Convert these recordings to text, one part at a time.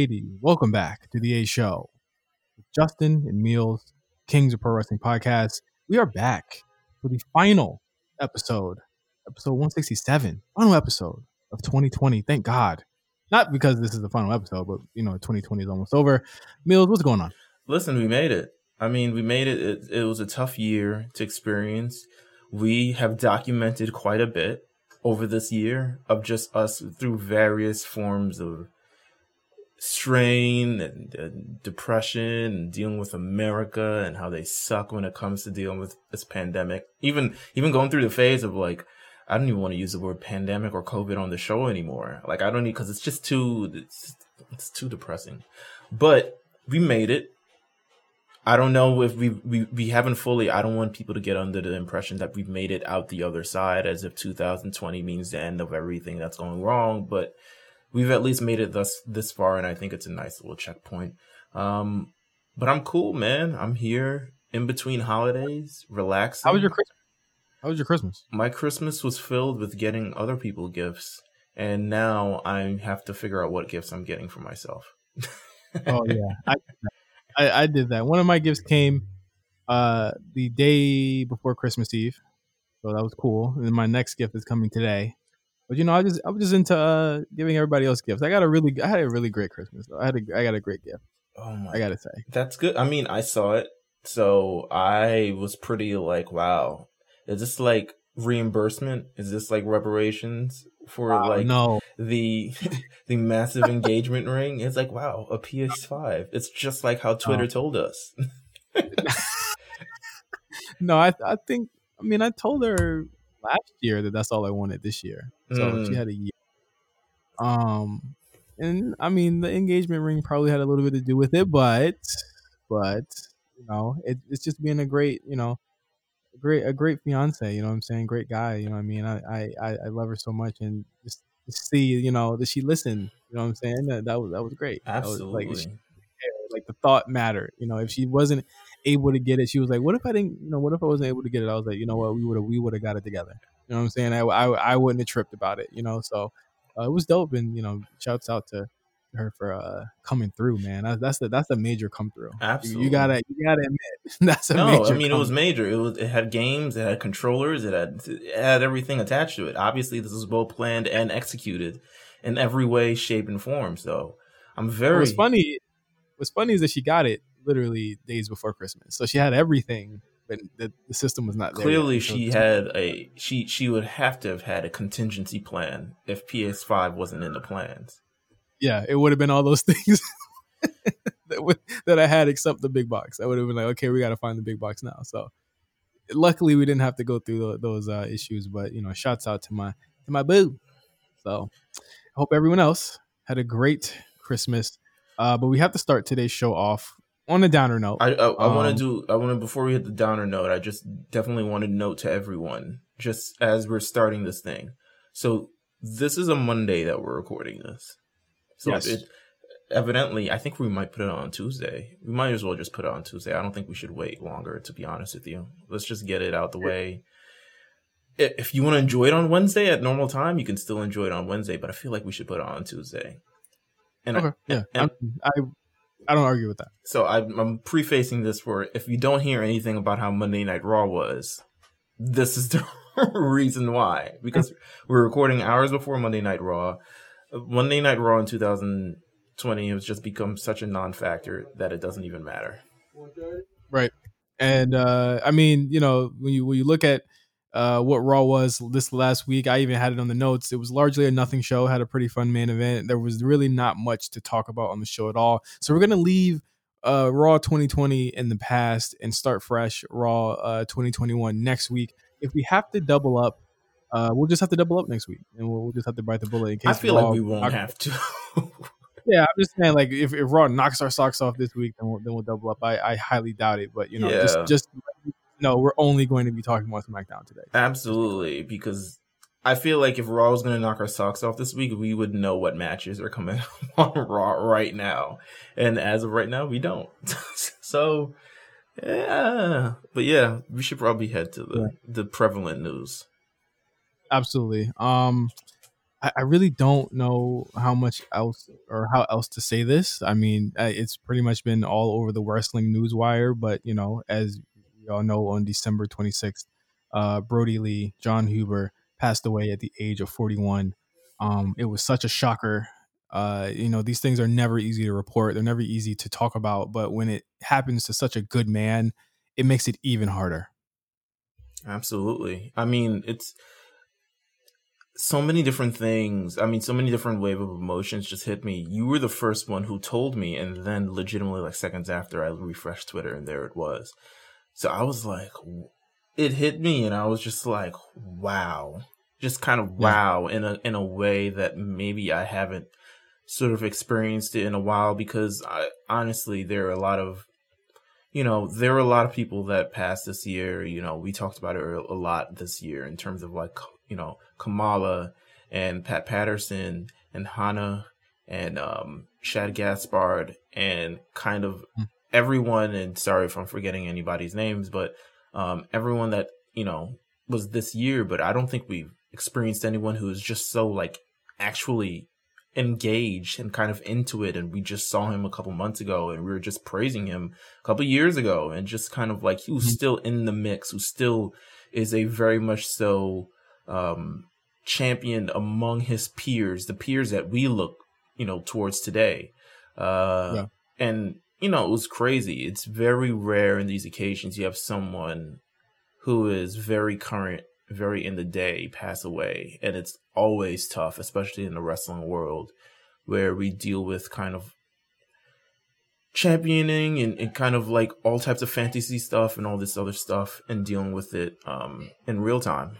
ladies, welcome back to the A Show. Justin and Meelz, Kings of Pro Wrestling Podcast. We are back for the final episode, episode 167, final episode of 2020. Thank God. Not because this is the final episode, but you know, 2020 is almost over. Meelz, what's going on? Listen, we made it. I mean, we made it. It, it was a tough year to experience. We have documented quite a bit over this year of just us through various forms of strain and, and, depression and dealing with America and how they suck when it comes to dealing with this pandemic. Even even going through the phase of like I don't even want to use the word pandemic or COVID on the show anymore. Like I don't need because it's just too it's, it's too depressing. But we made it. I don't know if we, we we haven't fully. I don't want people to get under the impression that we've made it out the other side, as if 2020 means the end of everything that's going wrong. But we've at least made it thus this far, and I think it's a nice little checkpoint. Um, but I'm cool, man. I'm here in between holidays, relaxing. How was your Christmas? How was your Christmas? My Christmas was filled with getting other people gifts, and now I have to figure out what gifts I'm getting for myself. oh yeah, I, I, I did that. One of my gifts came uh, the day before Christmas Eve, so that was cool. And then my next gift is coming today. But you know, I just I was just into uh, giving everybody else gifts. I got a really I had a really great Christmas. Though. I had a I got a great gift. Oh my! I gotta say that's good. I mean, I saw it, so I was pretty like, wow. Is this like reimbursement? Is this like reparations for wow, like no. the the massive engagement ring? It's like wow, a PS5. It's just like how Twitter told us. no, I I think I mean I told her last year that that's all I wanted this year. So mm. she had a year. Um, and I mean the engagement ring probably had a little bit to do with it, but but you know it, it's just being a great you know a great a great fiance. You know what I'm saying? Great guy. You know what I mean? I I I love her so much, and just to see you know that she listened. You know what I'm saying? That that was that was great. Absolutely. Was like, she, like the thought mattered. You know, if she wasn't able to get it, she was like, "What if I didn't? You know, what if I wasn't able to get it?" I was like, "You know what? We would have we would have got it together." You know what I'm saying? I I, I wouldn't have tripped about it. You know, so uh, it was dope, and you know, shouts out to her for uh coming through, man. That's the that's a major come through. Absolutely, you, gotta you gotta admit that's a no. I mean, it was major. It was it had games, it had controllers, it had it had everything attached to it. Obviously, this was both planned and executed in every way, shape, and form. So I'm very. What's funny, what's funny is that she got it literally days before Christmas, so she had everything. But the, the system was not there. Clearly, yet, she had a she she would have to have had a contingency plan if PS5 wasn't in the plans yeah, it would have been all those things that, would, that I had except the big box. I would have been like, okay, we got to find the big box now. So luckily, we didn't have to go through those uh, issues. But you know, shouts out to my to my boo. So I hope everyone else had a great Christmas. Uh, but we have to start today's show off on a downer note. I I, I um, want to do I want to before we hit the downer note. I just definitely want to note to everyone just as we're starting this thing. So this is a Monday that we're recording this. So yes. it, evidently, I think we might put it on Tuesday. We might as well just put it on Tuesday. I don't think we should wait longer, to be honest with you. Let's just get it out the way. If you want to enjoy it on Wednesday at normal time, you can still enjoy it on Wednesday, but I feel like we should put it on Tuesday. And okay, I, yeah, and, I, I don't argue with that. So I'm, I'm prefacing this for if you don't hear anything about how Monday Night Raw was, this is the reason why. Because we're recording hours before Monday Night Raw. Monday Night Raw in 2020 has just become such a non-factor that it doesn't even matter. Right, and uh, I mean, you know, when you when you look at uh, what Raw was this last week, I even had it on the notes. It was largely a nothing show. Had a pretty fun main event. There was really not much to talk about on the show at all. So we're gonna leave uh, Raw 2020 in the past and start fresh Raw uh, 2021 next week. If we have to double up uh, we'll just have to double up next week, and we'll, we'll just have to bite the bullet. In case I feel Raw, like we won't have to. yeah, I'm just saying, like if, if Raw knocks our socks off this week, then we'll, then we'll double up. I, I highly doubt it, but you know, yeah. just just no, we're only going to be talking about SmackDown today. Absolutely, because I feel like if Raw was going to knock our socks off this week, we would know what matches are coming on Raw right now, and as of right now, we don't. so, yeah, but yeah, we should probably head to the yeah. the prevalent news absolutely. Um, I, I really don't know how much else or how else to say this. I mean, it's pretty much been all over the wrestling news wire, but you know, as we all know, on December 26th, uh, Brodie Lee, Jon Huber passed away at the age of 41. Um, it was such a shocker. Uh, you know, these things are never easy to report. They're never easy to talk about, but when it happens to such a good man, it makes it even harder. Absolutely. I mean, it's so many different things. I mean, so many different wave of emotions just hit me. You were the first one who told me, and then legitimately like seconds after, I refreshed Twitter, and there it was. So I was like, it hit me, and I was just like, wow, just kind of wow in a in a way that maybe I haven't sort of experienced it in a while because I honestly there are a lot of you know, there were a lot of people that passed this year. You know, we talked about it a lot this year in terms of like, you know, Kamala and Pat Patterson and Hana and um, Shad Gaspard and kind of hmm. Everyone. And sorry if I'm forgetting anybody's names, but um, everyone that, you know, was this year. But I don't think we've experienced anyone who is just so like actually engaged and kind of into it and we just saw him a couple months ago and we were just praising him a couple years ago and just kind of like he was mm-hmm. still in the mix who still is a very much so um championed among his peers the peers that we look you know towards today uh yeah. and you know it was crazy it's very rare in these occasions you have someone who is very current very in the day pass away. And it's always tough, especially in the wrestling world where we deal with kind of championing and, and kind of like all types of fantasy stuff and all this other stuff and dealing with it um, in real time.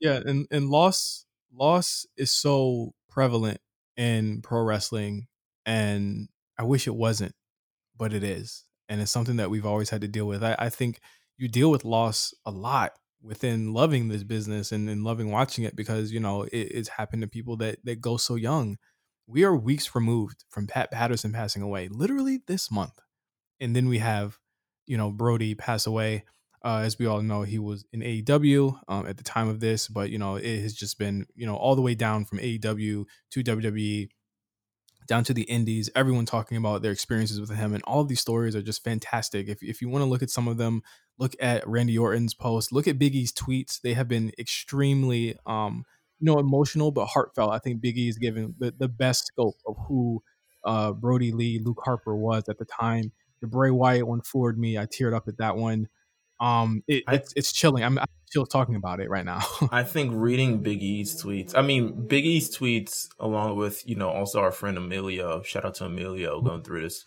Yeah, and, and loss loss is so prevalent in pro wrestling and I wish it wasn't, but it is. And it's something that we've always had to deal with. I, I think you deal with loss a lot within loving this business and, and loving watching it because you know it, it's happened to people that that go so young we are weeks removed from pat patterson passing away literally this month and then we have you know Brodie pass away uh, as we all know he was in aew um, at the time of this but you know it has just been you know all the way down from aew to wwe down to the indies, everyone talking about their experiences with him. And all of these stories are just fantastic. If, if you want to look at some of them, look at Randy Orton's post, look at Big E's tweets. They have been extremely, um, you know, emotional but heartfelt. I think Biggie is given the, the best scope of who uh, Brodie Lee, Luke Harper was at the time. The Bray Wyatt one floored me. I teared up at that one. Um, it, I, it's it's chilling. I'm, I'm still talking about it right now. I think reading Big E's tweets. I mean, Big E's tweets, along with you know also our friend Emilio. Shout out to Emilio going through this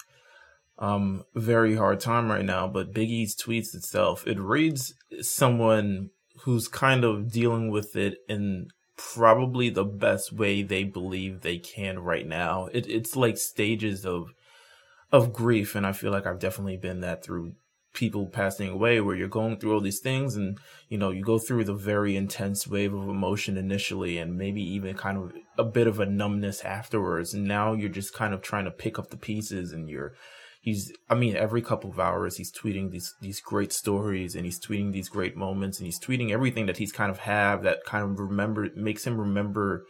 um very hard time right now. But Big E's tweets itself, it reads someone who's kind of dealing with it in probably the best way they believe they can right now. It, it's like stages of of grief, and I feel like I've definitely been that through people passing away where you're going through all these things and you know you go through the very intense wave of emotion initially and maybe even kind of a bit of a numbness afterwards. And now you're just kind of trying to pick up the pieces and you're he's i mean every couple of hours he's tweeting these these great stories and he's tweeting these great moments and he's tweeting everything that he's kind of have that kind of remember makes him remember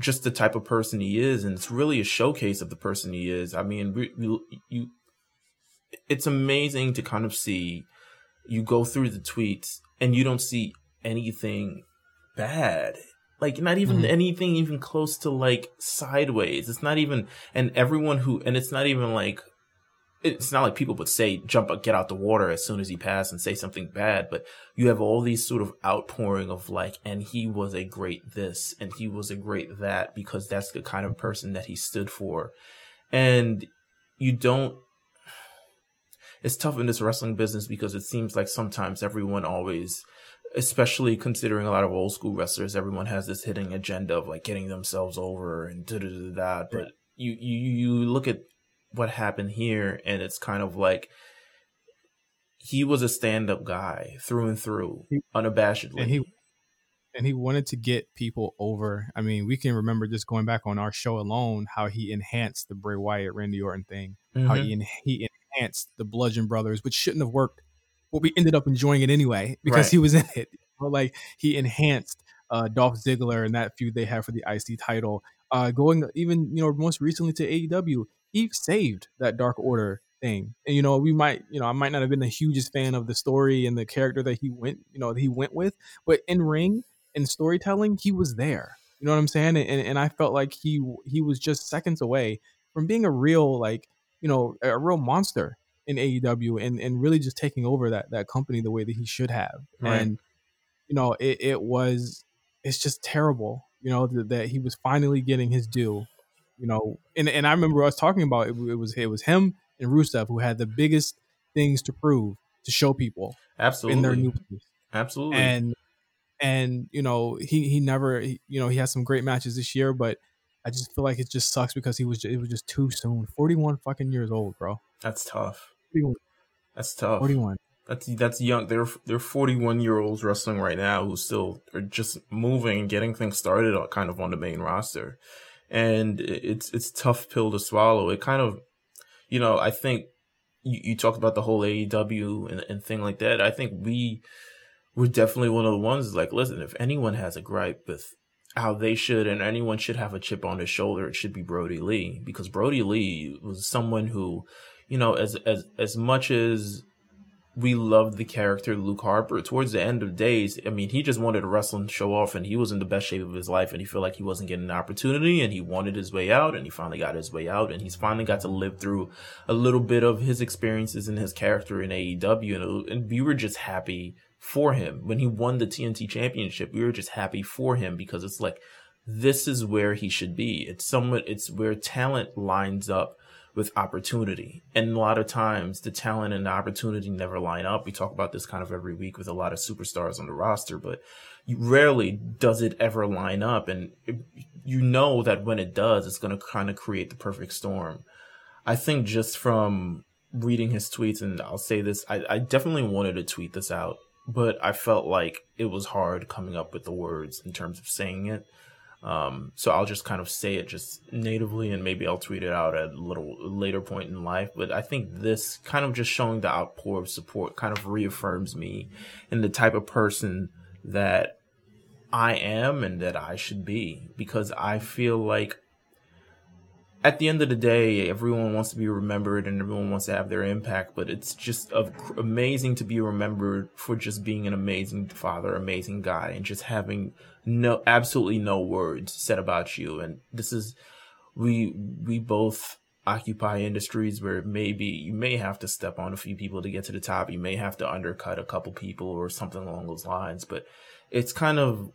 just the type of person he is. And it's really a showcase of the person he is. I mean we, we, you it's amazing to kind of see you go through the tweets and you don't see anything bad. Like not even mm-hmm. anything even close to like sideways. It's not even and everyone who and it's not even like it's not like people would say jump up, get out the water as soon as he passed and say something bad but you have all these sort of outpouring of like and he was a great this and he was a great that because that's the kind of person that he stood for. And you don't it's tough in this wrestling business because it seems like sometimes everyone always especially considering a lot of old school wrestlers, everyone has this hidden agenda of like getting themselves over and da da da da. But you, you you look at what happened here, and it's kind of like he was a stand up guy through and through, unabashedly. And he and he wanted to get people over. I mean, we can remember just going back on our show alone how he enhanced the Bray Wyatt Randy Orton thing. Mm-hmm. How he he enhanced the Bludgeon Brothers, which shouldn't have worked, but we ended up enjoying it anyway because right. he was in it. like he enhanced uh, Dolph Ziggler and that feud they had for the IC title. Uh, going even you know most recently to AEW, he saved that Dark Order thing. And you know, we might, you know, I might not have been the hugest fan of the story and the character that he went, you know, he went with, but in ring and storytelling, he was there. You know what I'm saying? And and I felt like he he was just seconds away from being a real like, you know, a real monster in AEW and and really just taking over that that company the way that he should have. Right. And you know, it, it was it's just terrible, you know, that, that he was finally getting his due you know, and, and I remember us talking about it, it was it was him and Rusev who had the biggest things to prove to show people absolutely in their new place. Absolutely. And and you know, he he never he, you know, he has some great matches this year, but I just feel like it just sucks because he was it was just too soon. 41 fucking years old, bro. That's tough. 41. That's tough. 41. That's that's young. They're they're 41 year olds wrestling right now who still are just moving and getting things started kind of on the main roster and it's it's tough pill to swallow. It kind of, you know, I think you, you talked about the whole AEW and, and thing like that. I think we we're definitely one of the ones like, listen, if anyone has a gripe with how they should and anyone should have a chip on their shoulder, it should be Brodie Lee because Brodie Lee was someone who, you know, as as as much as we loved the character Luke Harper. Towards the end of days, I mean, he just wanted to wrestle and show off, and he was in the best shape of his life, and he felt like he wasn't getting an opportunity, and he wanted his way out, and he finally got his way out, and he's finally got to live through a little bit of his experiences and his character in AEW, and, and we were just happy for him when he won the TNT Championship. We were just happy for him because it's like this is where he should be. It's somewhat, it's where talent lines up with opportunity. And a lot of times the talent and the opportunity never line up. We talk about this kind of every week with a lot of superstars on the roster, but rarely does it ever line up. And it, you know that when it does, it's going to kind of create the perfect storm. I think just from reading his tweets, and I'll say this, I, I definitely wanted to tweet this out, but I felt like it was hard coming up with the words in terms of saying it. Um, so I'll just kind of say it just natively and maybe I'll tweet it out at a little later point in life. But I think this kind of just showing the outpour of support kind of reaffirms me in the type of person that I am and that I should be because I feel like at the end of the day, everyone wants to be remembered and everyone wants to have their impact, but it's just amazing to be remembered for just being an amazing father, amazing guy, and just having no, absolutely no words said about you. And this is, we, we both occupy industries where maybe you may have to step on a few people to get to the top. You may have to undercut a couple people or something along those lines, but it's kind of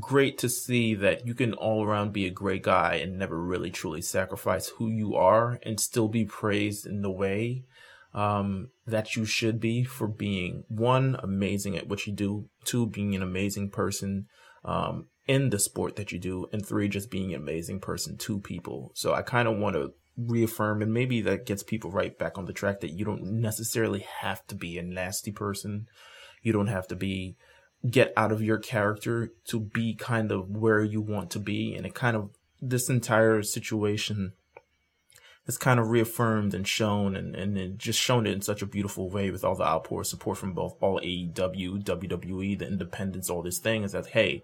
great to see that you can all around be a great guy and never really truly sacrifice who you are and still be praised in the way um, that you should be for being one amazing at what you do, two being an amazing person um, in the sport that you do, and three just being an amazing person to people. So I kind of want to reaffirm, and maybe that gets people right back on the track that you don't necessarily have to be a nasty person. You don't have to be get out of your character to be kind of where you want to be. And it kind of, this entire situation is kind of reaffirmed and shown and, and just shown it in such a beautiful way with all the outpour support from both all AEW, WWE, the independents, all this thing is that, hey,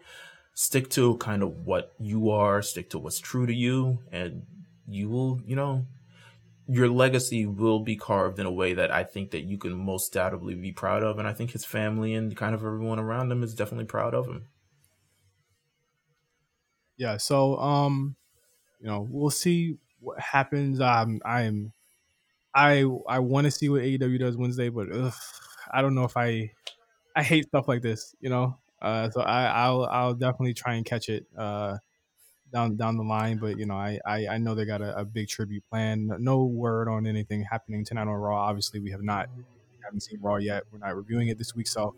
stick to kind of what you are, stick to what's true to you, and you will, you know, your legacy will be carved in a way that I think that you can most doubtably be proud of. And I think his family and kind of everyone around him is definitely proud of him. Yeah. So, um, you know, we'll see what happens. Um, I'm, I, I want to see what AEW does Wednesday, but ugh, I don't know if I, I hate stuff like this, you know? Uh, so I, I'll, I'll definitely try and catch it. Uh, down down the line. But you know, I I, I know they got a, a, big tribute plan. No word on anything happening tonight on Raw. Obviously, we have not haven't seen Raw yet. We're not reviewing it this week, so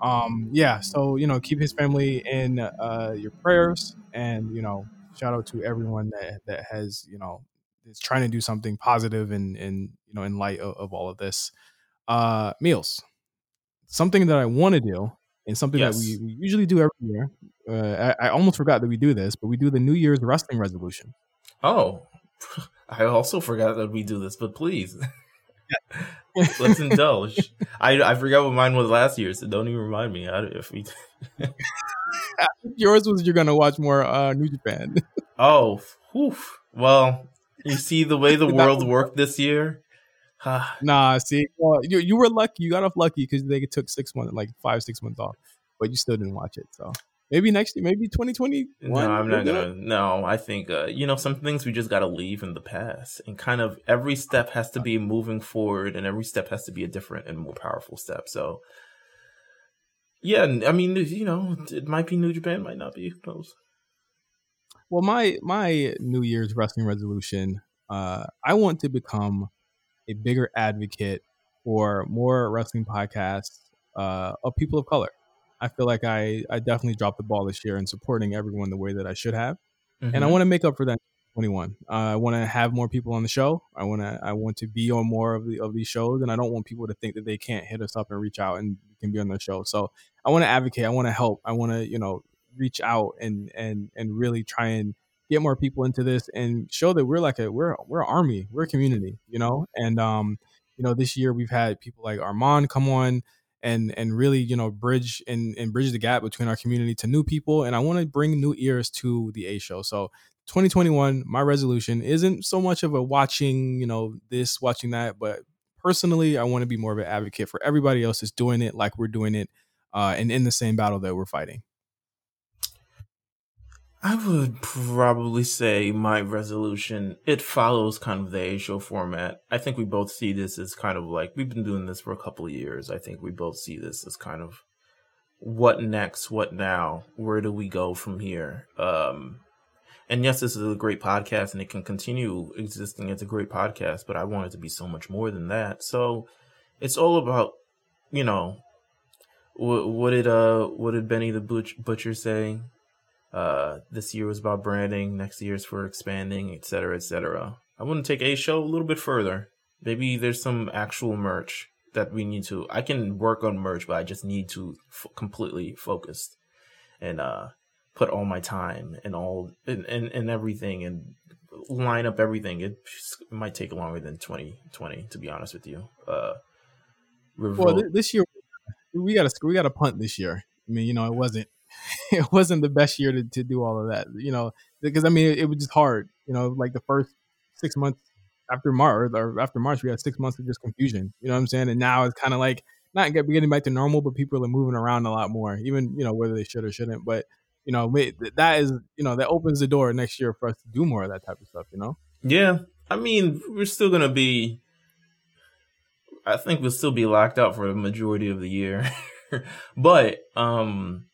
um yeah. So you know, keep his family in uh, your prayers, and you know, shout out to everyone that that has you know is trying to do something positive and and you know in light of, of all of this. Uh, Meelz, something that I want to do and something yes. that we, we, usually do every year. Uh, I, I, almost forgot that we do this, but we do the New Year's wrestling resolution. Oh, I also forgot that we do this, but please. Let's indulge. I I forgot what mine was last year, so don't even remind me. I, if we Yours was you're gonna watch more uh, New Japan. oh, whew. well, you see the way the world worked this year. Nah, see, well, you you were lucky. You got off lucky because they took six months, like five, six months off, but you still didn't watch it. So maybe next year, maybe 2020. No, I'm not gonna. No, I think uh, you know some things we just gotta leave in the past, and kind of every step has to be moving forward, and every step has to be a different and more powerful step. So yeah, I mean, you know, it might be New Japan, might not be. Who knows? Well, my my New Year's wrestling resolution, uh, I want to become a bigger advocate for more wrestling podcasts uh, of people of color. I feel like I I definitely dropped the ball this year in supporting everyone the way that I should have, mm-hmm. and I mm-hmm. want to make up for that 21. Uh, I want to have more people on the show. I want to I want to be on more of the of these shows, and I don't want people to think that they can't hit us up and reach out and can be on the show. So I want to advocate. I want to help. I want to you know reach out and and and really try and get more people into this and show that we're like a we're we're an army. We're a community. You know, and um you know this year we've had people like Armand come on and and really you know bridge and and bridge the gap between our community to new people and i want to bring new ears to the a show so 2021, my resolution isn't so much of a watching, you know, this, watching that, but personally, I want to be more of an advocate for everybody else that's doing it like we're doing it uh, and in the same battle that we're fighting. I would probably say my resolution, it follows kind of the A format. I think we both see this as kind of like, we've been doing this for a couple of years. I think we both see this as kind of what next, what now, where do we go from here? Um, and yes, this is a great podcast and it can continue existing as a great podcast, but I want it to be so much more than that. So it's all about, you know, what, what did, uh, what did Benny the Butch, Butcher say? Uh, this year was about branding. Next year's for expanding, etc., etc. I want to take a show a little bit further. Maybe there's some actual merch that we need to. I can work on merch, but I just need to f- completely focused and uh put all my time and all and, and, and everything and line up everything. It might take longer than 2020, to be honest with you. Uh, well, this year we got to we got to punt this year. I mean, you know, it wasn't it wasn't the best year to, to do all of that. You know, because I mean, it, it was just hard. You know, like the first six months after March or after March, we had six months of just confusion. You know what I'm saying? And now it's kind of like not getting back to normal, but people are moving around a lot more, even you know whether they should or shouldn't. But you know, that is, you know, that opens the door next year for us to do more of that type of stuff, you know? Yeah. I mean, we're still going to be, I think we'll still be locked out for the majority of the year. but, um,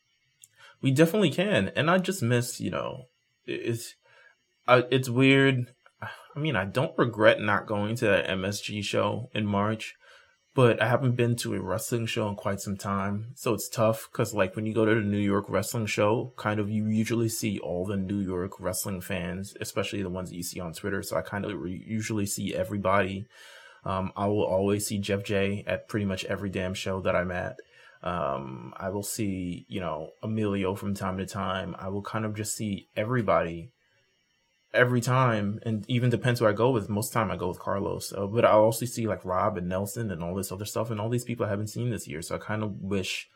we definitely can. And I just miss, you know, it's, I, it's weird. I mean, I don't regret not going to that MSG show in March but I haven't been to a wrestling show in quite some time. So it's tough because, like, when you go to the New York wrestling show, kind of you usually see all the New York wrestling fans, especially the ones that you see on Twitter. So I kind of re- usually see everybody. Um, I will always see Jeff J at pretty much every damn show that I'm at. Um, I will see, you know, Emilio from time to time. I will kind of just see everybody every time, and even depends who I go with. Most time I go with Carlos, uh, but I also see like Rob and Nelson and all this other stuff, and all these people I haven't seen this year. So I kind of wish,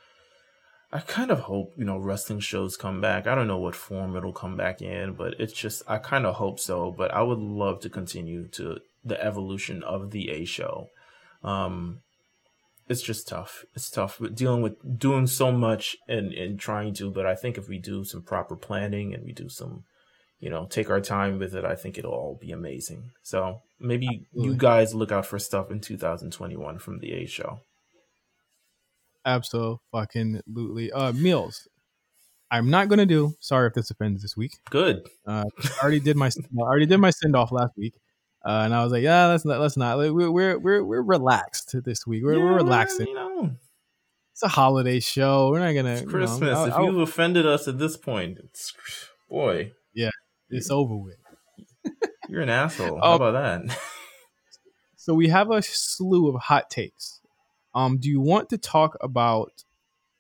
I kind of hope you know wrestling shows come back. I don't know what form it'll come back in, but it's just I kind of hope so. But I would love to continue to the evolution of the A show. Um, it's just tough. It's tough dealing with doing so much and and trying to. But I think if we do some proper planning and we do some you know, take our time with it. I think it'll all be amazing. So maybe Absolutely. you guys look out for stuff in 2021 from the A show. Absolutely. Uh, Meelz. I'm not gonna do. Sorry if this offends this week. Good. Uh, I already did my I already did my send off last week, uh, and I was like, yeah, let's not let's not. We're we're we're, we're relaxed this week. We're, yeah, we're relaxing. You know, it's a holiday show. We're not gonna it's Christmas. You know, if you've offended us at this point, it's boy. Yeah, it's over with. You're an asshole. How um, about that? so we have a slew of hot takes. Um, do you want to talk about?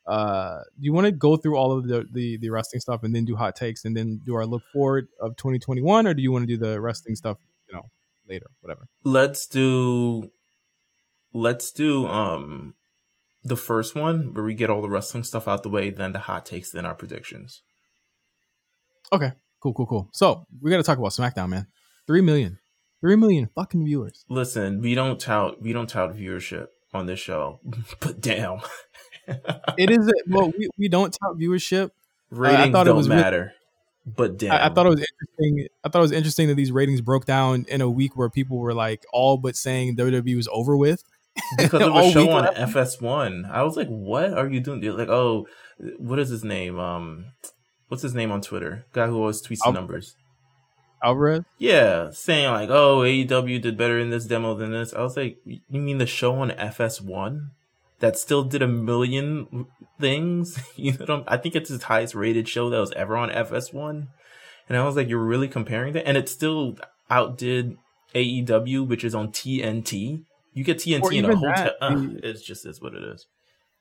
Uh, do you want to go through all of the, the the wrestling stuff and then do hot takes and then do our look forward of 2021, or do you want to do the wrestling stuff? You know, later, whatever. Let's do. Let's do. Um, the first one where we get all the wrestling stuff out the way, then the hot takes, then our predictions. Okay, cool, cool, cool. So we got to talk about SmackDown, man. Three million, three million fucking viewers. Listen, we don't tout we don't tout viewership on this show, but damn, it is. Well, we, we don't tout viewership. Ratings uh, I thought don't it was matter. But damn. I, I, thought it was interesting. I thought it was interesting that these ratings broke down in a week where people were like all but saying WWE was over with. Because of a show on FS1. I was like, what are you doing? Like, oh, what is his name? Um, what's his name on Twitter? Guy who always tweets Al- the numbers. Alvarez? Yeah, saying like, oh, AEW did better in this demo than this. I was like, you mean the show on FS1? That still did a million things. You know, I think it's his highest rated show that was ever on FS1. And I was like, you're really comparing that? And it still outdid AEW, which is on TNT. You get TNT in a hotel. That, uh, it's just is what it is.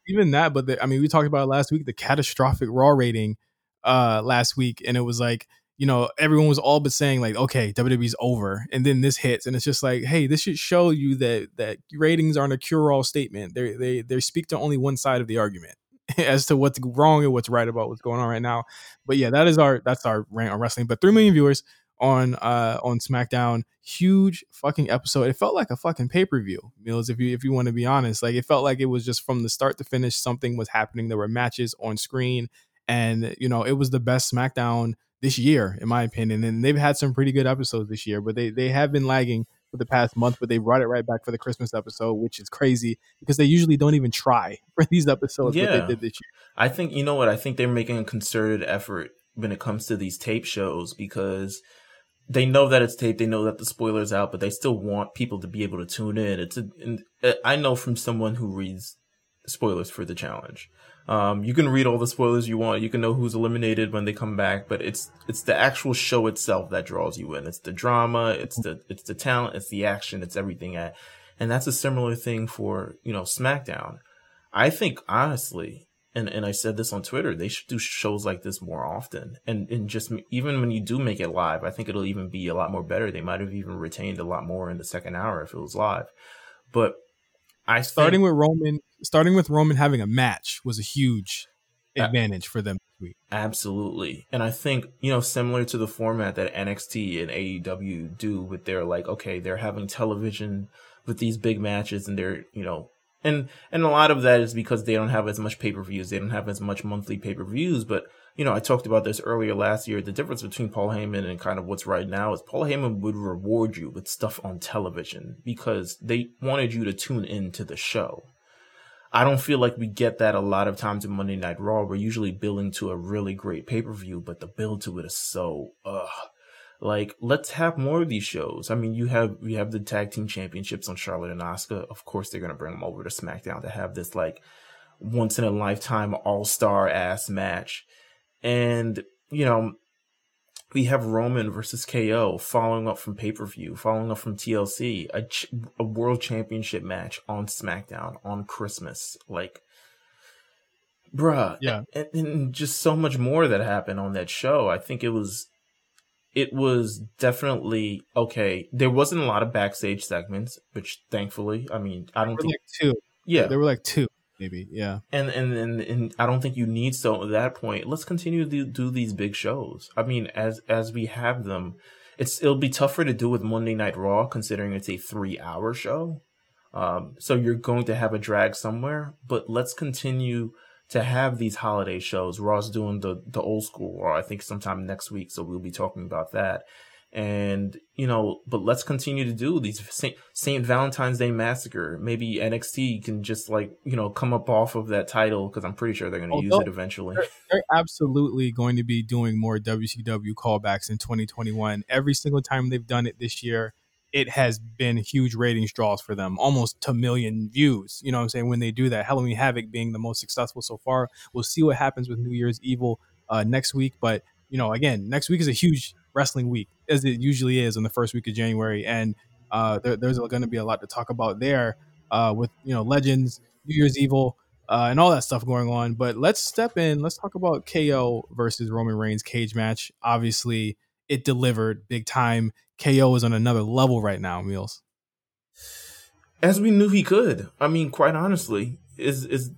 Even that, but the, I mean, we talked about it last week, the catastrophic Raw rating uh last week, and it was like you know, everyone was all but saying like, okay, WWE's over, and then this hits, and it's just like, hey, this should show you that that ratings aren't a cure-all statement. They they they speak to only one side of the argument as to what's wrong and what's right about what's going on right now. But yeah, that is our that's our rant on wrestling. But three million viewers on uh on SmackDown, huge fucking episode. It felt like a fucking pay per view, Mills. If you if you want to be honest, like it felt like it was just from the start to finish, something was happening. There were matches on screen, and you know it was the best SmackDown this year, in my opinion. And they've had some pretty good episodes this year, but they they have been lagging for the past month. But they brought it right back for the Christmas episode, which is crazy because they usually don't even try for these episodes. Yeah, they did this year. I think you know what I think they're making a concerted effort when it comes to these tape shows because they know that it's taped, they know that the spoilers out, but they still want people to be able to tune in. It's a, uh, I know from someone who reads spoilers for the challenge. Um, you can read all the spoilers you want. You can know who's eliminated when they come back, but it's it's the actual show itself that draws you in. It's the drama, it's the it's the talent, it's the action, it's everything at, and that's a similar thing for you know SmackDown. I think honestly, and and I said this on Twitter, they should do shows like this more often, and and just even when you do make it live, I think it'll even be a lot more better. They might have even retained a lot more in the second hour if it was live, but I starting with Roman, starting with Roman having a match was a huge advantage for them Absolutely. And I think, you know, similar to the format that NXT and AEW do with their like, okay, they're having television with these big matches and they're, you know, and and a lot of that is because they don't have as much pay-per-views, they don't have as much monthly pay-per-views, but you know, I talked about this earlier last year. The difference between Paul Heyman and kind of what's right now is Paul Heyman would reward you with stuff on television because they wanted you to tune in to the show. I don't feel like we get that a lot of times in Monday Night Raw. We're usually building to a really great pay per view, but the build to it is so, ugh. Like, let's have more of these shows. I mean, you have we have the tag team championships on Charlotte and Asuka. Of course, they're gonna bring them over to SmackDown to have this like once in a lifetime all star ass match. And, you know, we have Roman versus KO following up from pay per view, following up from TLC, a, ch- a world championship match on SmackDown on Christmas. Like, bruh. Yeah. And, and just so much more that happened on that show. I think it was, it was definitely okay. There wasn't a lot of backstage segments, which thankfully, I mean, I don't think. Like two. Yeah. There were like two maybe yeah. And, and and and i don't think you need so at that point let's continue to do these big shows. I mean as as we have them it's it'll be tougher to do with monday night raw considering it's a three hour show. Um so you're going to have a drag somewhere but let's continue to have these holiday shows. Raw's doing the the old school raw i think sometime next week so we'll be talking about that and you know but let's continue to do these saint, saint valentine's day massacre. Maybe nxt can just like you know come up off of that title because i'm pretty sure they're going to oh, use it eventually. they're, they're, absolutely going to be doing more wcw callbacks in 2021 every single time they've done it this year it has been huge ratings draws for them almost to million views. You know what i'm saying? When they do that halloween havoc being the most successful so far. We'll see what happens with new year's evil uh, next week but you know again next week is a huge wrestling week as it usually is on the first week of January, and uh, there, there's going to be a lot to talk about there uh, with you know Legends, New Year's Evil, uh, and all that stuff going on. But let's step in. Let's talk about KO versus Roman Reigns cage match. Obviously, it delivered big time. KO is on another level right now, Meelz. As we knew he could. I mean, quite honestly, is is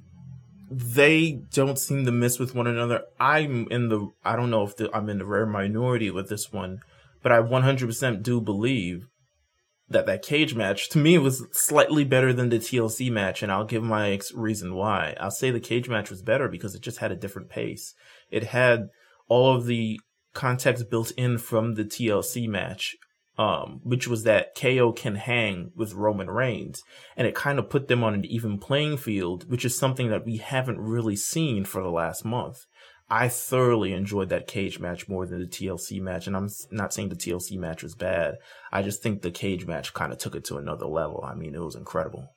they don't seem to miss with one another. I'm in the I don't know if the, I'm in the rare minority with this one, but I 100% do believe that that cage match to me was slightly better than the TLC match, and I'll give my ex- reason why. I'll say the cage match was better because it just had a different pace. It had all of the context built in from the TLC match, um, which was that KO can hang with Roman Reigns, and it kind of put them on an even playing field, which is something that we haven't really seen for the last month. I thoroughly enjoyed that cage match more than the TLC match. And I'm not saying the TLC match was bad. I just think the cage match kind of took it to another level. I mean, it was incredible.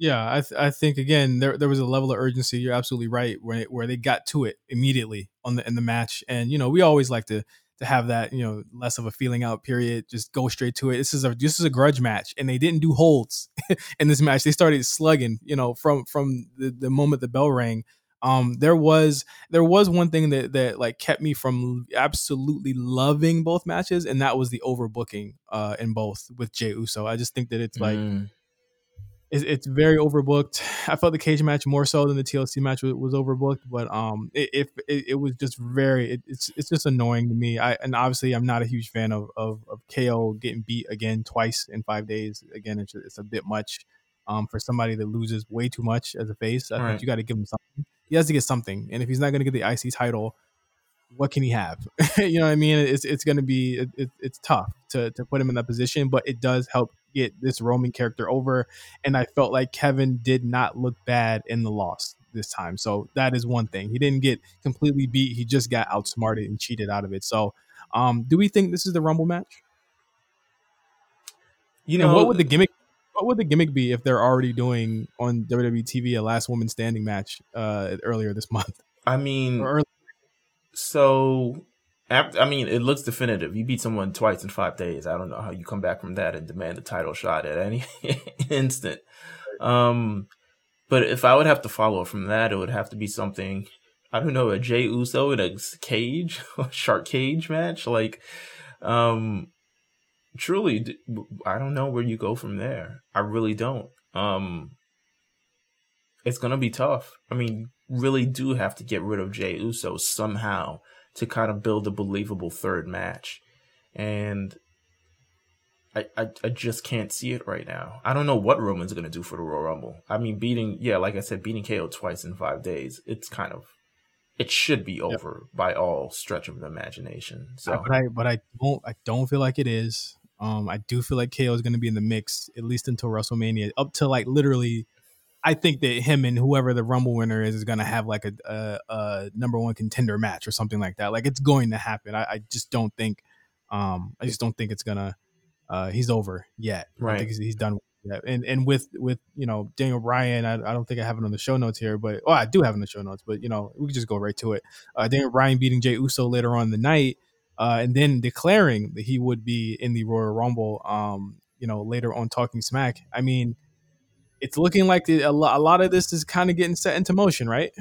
Yeah, I th- I think again there there was a level of urgency. You're absolutely right where where they got to it immediately on the in the match, and you know we always like to to have that you know less of a feeling out period. Just go straight to it. This is a this is a grudge match, and they didn't do holds in this match. They started slugging, you know, from from the, the moment the bell rang um there was there was one thing that that like kept me from absolutely loving both matches and that was the overbooking uh in both with Jey Uso. I just think that it's like mm. It's, it's very overbooked. I felt the cage match more so than the TLC match was, was overbooked, but um it, it, it was just very it, it's it's just annoying to me. I and obviously I'm not a huge fan of of, of KO getting beat again twice in 5 days. Again, it's it's a bit much um for somebody that loses way too much as a face. I All think right. you got to give him something he has to get something. And if he's not going to get the IC title, what can he have? you know what I mean? It's it's going to be it, it's tough to to put him in that position, but it does help get this Roman character over. And I felt like Kevin did not look bad in the loss this time. So that is one thing. He didn't get completely beat. He just got outsmarted and cheated out of it. So, um, do we think this is the Rumble match? You know, and what would the gimmick what would the gimmick be if they're already doing on WWE TV a last woman standing match uh, earlier this month? I mean, so I mean, it looks definitive. You beat someone twice in five days. I don't know how you come back from that and demand a title shot at any instant. Um, but if I would have to follow from that, it would have to be something. I don't know, a Jey Uso in a cage, a shark cage match, like, um, truly, I don't know where you go from there. I really don't. Um, it's gonna be tough. I mean, really do have to get rid of Jey Uso somehow to kind of build a believable third match, and I, I, I just can't see it right now. I don't know what Roman's gonna do for the Royal Rumble. I mean, beating yeah, like I said, beating KO twice in five days. It's kind of it should be over yep. by all stretch of the imagination. So, but I but I don't I don't feel like it is. Um, I do feel like KO is going to be in the mix at least until WrestleMania, up to like literally. I think that him and whoever the Rumble winner is is going to have like a, a, a, number one contender match or something like that. Like it's going to happen. I, I just don't think. Um, I just don't think it's gonna. Uh, he's over yet. Right. I think he's, he's done. Yet. And and with with you know Daniel Bryan, I, I don't think I have it on the show notes here, but oh, I do have it in the show notes. But you know we can just go right to it. Uh, Daniel Bryan beating Jey Uso later on in the night uh, and then declaring that he would be in the Royal Rumble. Um, you know, later on talking smack. I mean, it's looking like a lot of this is kind of getting set into motion, right?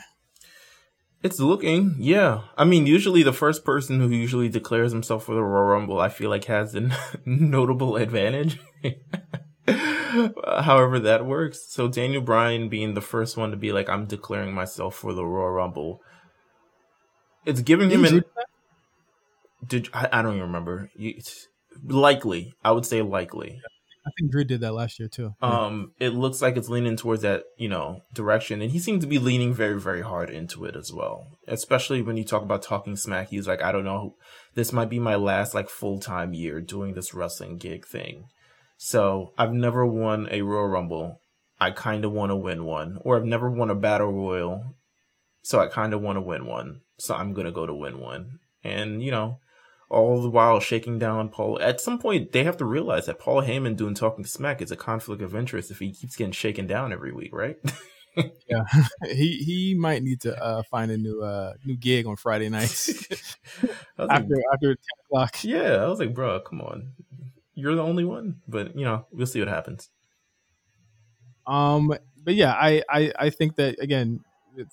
It's looking, yeah. I mean, usually the first person who usually declares himself for the Royal Rumble, I feel like has a notable advantage. However, that works. So Daniel Bryan being the first one to be like, "I'm declaring myself for the Royal Rumble," it's giving him an. Did I, I don't even remember. It's likely, I would say likely. I think Drew did that last year too. Um, it looks like it's leaning towards that, you know, direction, and he seems to be leaning very, very hard into it as well. Especially when you talk about talking smack, he's like, I don't know, this might be my last like full time year doing this wrestling gig thing. So I've never won a Royal Rumble. I kind of want to win one, or I've never won a Battle Royal, so I kind of want to win one. So I'm gonna go to win one, and you know, all the while shaking down Paul. At some point, they have to realize that Paul Heyman doing talking smack is a conflict of interest if he keeps getting shaken down every week, right? yeah, he he might need to uh, find a new uh, new gig on Friday nights after like, after ten o'clock. Yeah, I was like, bro, come on, you're the only one. But you know, we'll see what happens. Um, but yeah, I I I think that again,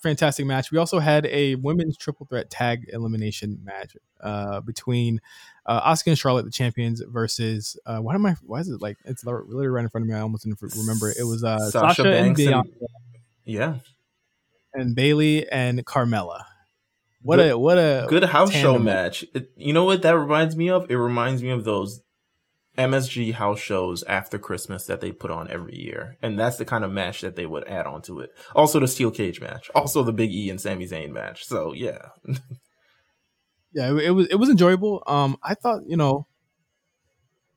fantastic match. We also had a women's triple threat tag elimination match uh, between uh, Asuka and Charlotte, the champions, versus uh, why am I? Why is it like it's literally right in front of me? I almost didn't remember. It was uh, Sasha, Sasha and Bianca. Yeah. And Bayley and Carmella. What good, a what a good house show match. It, you know what that reminds me of? It reminds me of those MSG house shows after Christmas that they put on every year. And that's the kind of match that they would add on to it. Also the steel cage match. Also the Big E and Sami Zayn match. So yeah. yeah, it, it, was it was enjoyable. Um I thought, you know,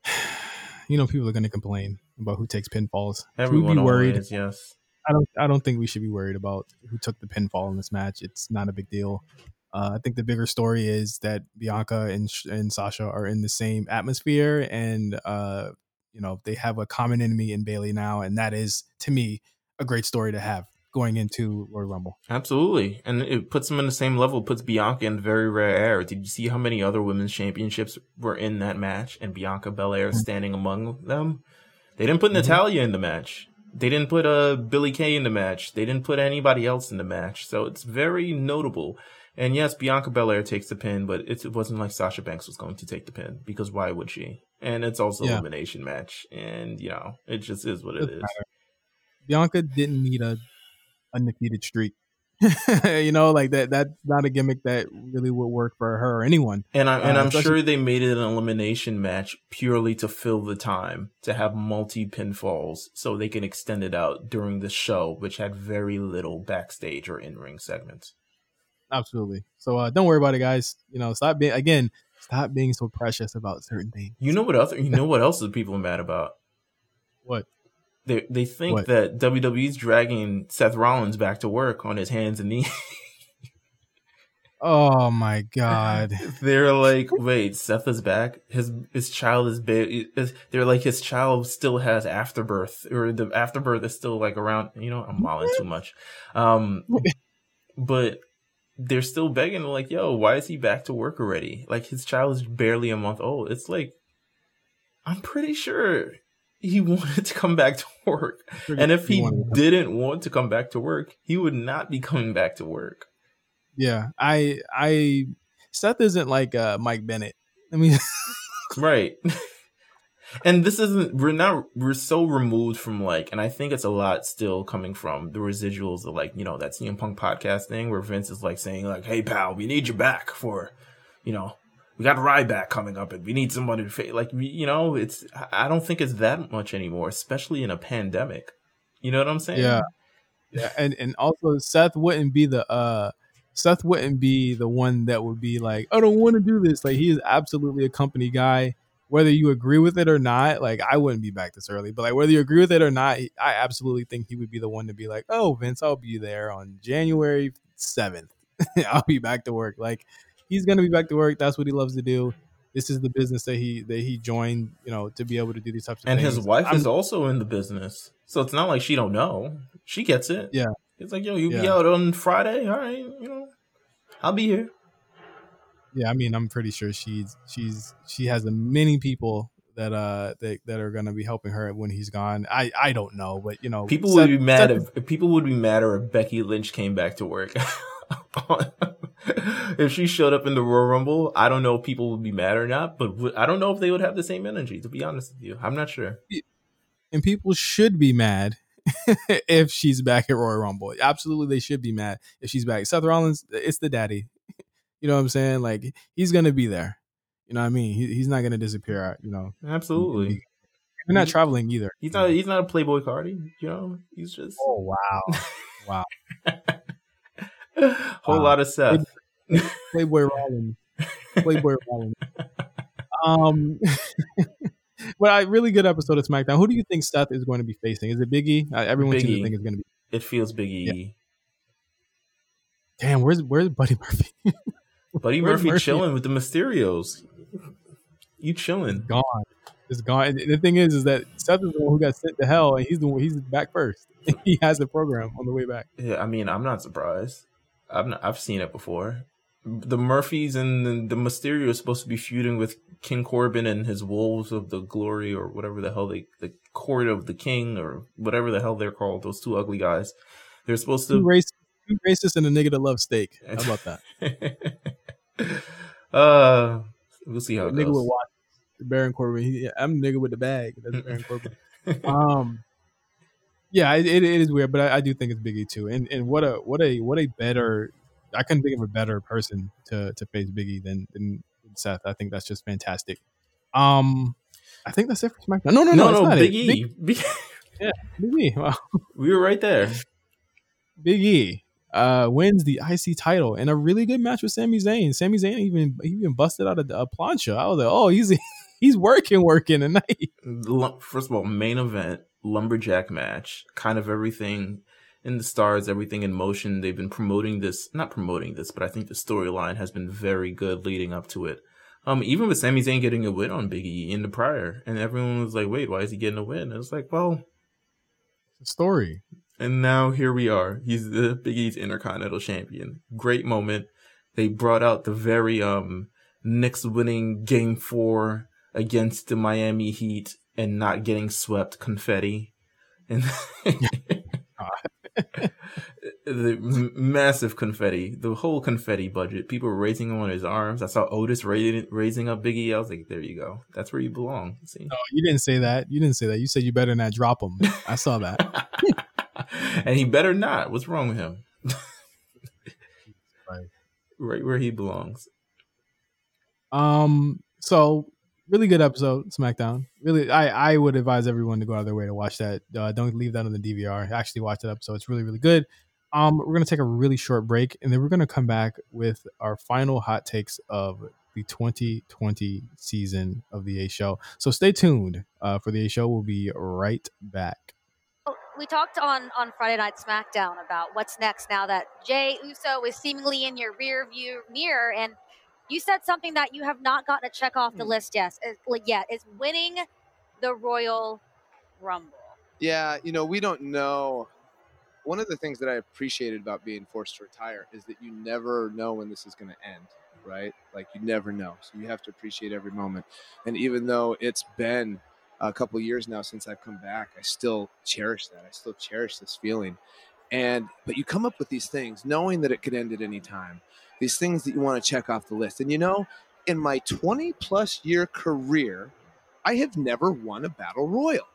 you know people are gonna complain about who takes pinfalls. Everyone be worried. Always, yes. I don't I don't think we should be worried about who took the pinfall in this match. It's not a big deal. Uh, I think the bigger story is that Bianca and, and Sasha are in the same atmosphere, and uh, you know they have a common enemy in Bayley now, and that is to me a great story to have going into Royal Rumble. Absolutely, and it puts them in the same level. Puts Bianca in very rare air. Did you see how many other women's championships were in that match, and Bianca Belair mm-hmm. standing among them? They didn't put mm-hmm. Natalya in the match. They didn't put uh, Billie Kay in the match. They didn't put anybody else in the match. So it's very notable. And yes, Bianca Belair takes the pin, but it, it wasn't like Sasha Banks was going to take the pin because why would she? And it's also yeah. elimination match, and you know it just is what it is. Bianca didn't need a undefeated streak. you know, like that. That's not a gimmick that really would work for her or anyone. And I'm and uh, I'm sure they made it an elimination match purely to fill the time to have multi pinfalls, so they can extend it out during the show, which had very little backstage or in ring segments absolutely. So uh, don't worry about it, guys. You know, stop being again. Stop being so precious about certain things. You know what else? You know what else is people mad about? What? They they think what? that WWE's dragging Seth Rollins back to work on his hands and knees. oh my god! They're like, wait, Seth is back. His his child is big. They're like, his child still has afterbirth, or the afterbirth is still like around. You know, I'm mauling too much. Um, but they're still begging like yo why is he back to work already? Like his child is barely a month old. It's like i'm pretty sure he wanted to come back to work. And if he didn't want to come back to work he would not be coming back to work. Yeah i i seth isn't like uh mike bennett. I mean right and this isn't we're not we're so removed from like and i think it's a lot still coming from the residuals of like you know that cm punk podcast thing where vince is like saying like hey pal we need you back for you know we got Ryback coming up and we need somebody to face like you know it's i don't think it's that much anymore especially in a pandemic. You know what i'm saying? Yeah. Yeah and and also seth wouldn't be the uh Seth wouldn't be the one that would be like, I don't want to do this. Like he is absolutely a company guy whether you agree with it or not, like I wouldn't be back this early, but like whether you agree with it or not, I absolutely think he would be the one to be like, "Oh, Vince, I'll be there on January 7th. I'll be back to work." Like he's going to be back to work. That's what he loves to do. This is the business that he that he joined, you know, to be able to do these types of things. and things. his wife I'm, is also in the business. So it's not like she don't know. She gets it. Yeah. It's like, "Yo, you yeah. be out on Friday? All right, you know. I'll be here." Yeah, I mean, I'm pretty sure she's she's she has many people that uh that, that are gonna be helping her when he's gone. I I don't know, but you know, people would be mad if people would be madder if Becky Lynch came back to work. if she showed up in the Royal Rumble, I don't know if people would be mad or not, but I don't know if they would have the same energy. To be honest with you, I'm not sure. And people should be mad if she's back at Royal Rumble. Absolutely, they should be mad if she's back. Seth Rollins, it's the daddy. You know what I'm saying? Like he's gonna be there. You know what I mean? He, he's not gonna disappear. You know, absolutely. We're not traveling either. He's not. He's not a Playboi Carti. You know, he's just. Oh wow, wow. Whole wow. lot of Seth. Playboy Rollins. Playboy Rollins. Um, but a really good episode of SmackDown. Who do you think Seth is going to be facing? Is it Biggie? Uh, everyone Big seems to think it's going to be. It feels Biggie. Yeah. Damn, where's where's Buddy Murphy? Buddy Murphy, Murphy, chilling with the Mysterios. You chilling? Gone. It's gone. And the thing is, is that Seth is the one who got sent to hell, and he's the one, he's back first. he has the program on the way back. Yeah, I mean, I'm not surprised. I've not, I've seen it before. The Murphys and the, the Mysterio are supposed to be feuding with King Corbin and his Wolves of the Glory, or whatever the hell they, the Court of the King, or whatever the hell they're called. Those two ugly guys. They're supposed to race racist and a nigga that loves steak. How about that? uh, we'll see how it nigga goes. with watch Baron Corbin. He, I'm the nigga with the bag. That's Baron Corbin. um, yeah, it, it is weird, but I, I, do think it's Biggie too. And and what a what a what a better I couldn't think of a better person to to face Biggie than than Seth. I think that's just fantastic. Um, I think that's it for SmackDown. No, no, no, no, no Big E. Big, yeah, Big E. Wow. We were right there. Big E uh, wins the IC title in a really good match with Sami Zayn. Sami Zayn even even busted out a, a plancha. I was like, oh, he's he's working, working tonight. First of all, main event lumberjack match, kind of everything in the stars, everything in motion. They've been promoting this, not promoting this, but I think the storyline has been very good leading up to it. Um, even with Sami Zayn getting a win on Big E in the prior, and everyone was like, "Wait, why is he getting a win?" And it's like, well, it's a story. And now here we are. He's the Big E's Intercontinental Champion. Great moment. They brought out the very um Knicks winning Game Four against the Miami Heat and not getting swept confetti, and the massive confetti, the whole confetti budget. People were raising him on his arms. I saw Otis raising, raising up Biggie. I was like, there you go. That's where you belong. See? No, you didn't say that. You didn't say that. You said you better not drop him. I saw that. and he better not. What's wrong with him? right. right where he belongs. Um. So really good episode, SmackDown. Really, I I would advise everyone to go out of their way to watch that. Uh, don't leave that on the DVR. Actually, watch that episode. It's really really good. Um, we're gonna take a really short break, and then we're gonna come back with our final hot takes of the 2020 season of the A Show. So stay tuned uh, for the A Show. We'll be right back. We talked on on Friday Night SmackDown about what's next now that Jey Uso is seemingly in your rear view mirror, and you said something that you have not gotten a check off the mm. list yet. Yet is winning the Royal Rumble. Yeah, you know we don't know. One of the things that I appreciated about being forced to retire is that you never know when this is going to end, right? Like you never know, so you have to appreciate every moment. And even though it's been a couple years now since I've come back, I still cherish that. I still cherish this feeling. And but you come up with these things knowing that it could end at any time these things that you want to check off the list. And you know, in my 20 plus year career, I have never won a battle royal.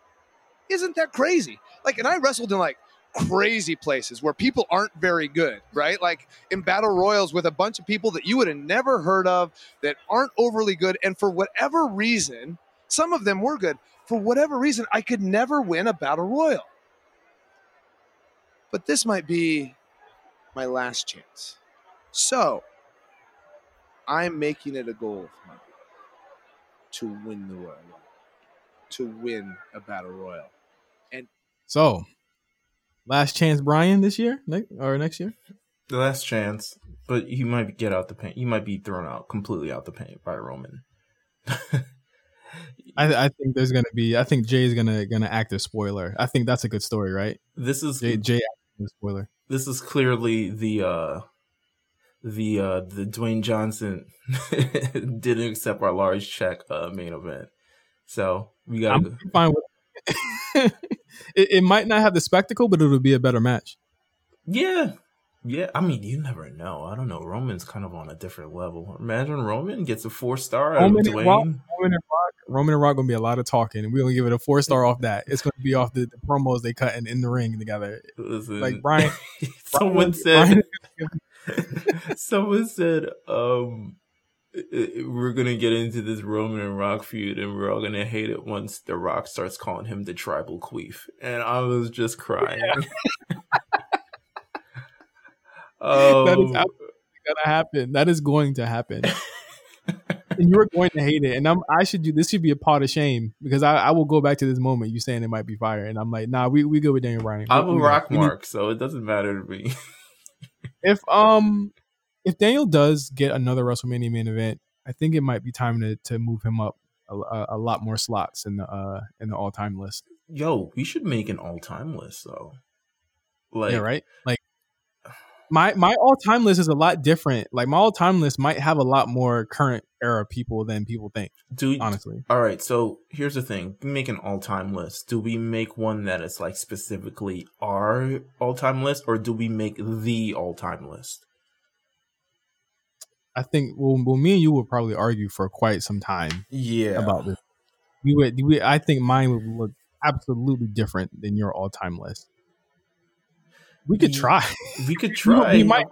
Isn't that crazy? Like, and I wrestled in like crazy places where people aren't very good, right? Like in battle royals with a bunch of people that you would have never heard of that aren't overly good. And for whatever reason, some of them were good. For whatever reason, I could never win a battle royal. But this might be my last chance. So I'm making it a goal of mine to win the Royal to win a battle royal. And so, last chance, Brian, this year ne- or next year. The last chance, but he might get out the paint. He might be thrown out completely out the paint by Roman. I, I, think there's gonna be. I think Jey's gonna gonna act as spoiler. I think that's a good story, right? This is Jey, Jey spoiler. This is clearly the uh the uh the Dwayne Johnson didn't accept our large check uh main event. So we gotta go. fine with it, it might not have the spectacle, but it'll be a better match. Yeah. Yeah, I mean, you never know. I don't know. Roman's kind of on a different level. Imagine Roman gets a four star. Roman, and Rock, Roman and Rock, Roman and Rock gonna be a lot of talking, and we're gonna give it a four star off that. It's gonna be off the, the promos they cut in, in the ring together. Listen, like Brian, someone Brian, said, Brian Someone said, um, we're gonna get into this Roman and Rock feud, and we're all gonna hate it once The Rock starts calling him the tribal queef, and I was just crying. Yeah. um, that is gonna happen. That is going to happen. and you're going to hate it, and I'm. I should do this. Should be a pot of shame because I, I will go back to this moment. You saying it might be fire, and I'm like, nah, we we go with Daniel Bryan. I'm we, a Rock Mark, so it doesn't matter to me if um if Daniel does get another WrestleMania main event, I think it might be time to to move him up a, a, a lot more slots in the uh in the all time list. Yo, we should make an all time list though. Like yeah, right. Like my my all time list is a lot different. Like my all time list might have a lot more current era people than people think. Do honestly. All right, so here's the thing: we make an all time list. Do we make one that is like specifically our all time list, or do we make the all time list? I think well, well, me and you would probably argue for quite some time. Yeah, about this. We would. We, I think mine would look absolutely different than your all time list. We could try. We could try. we, might,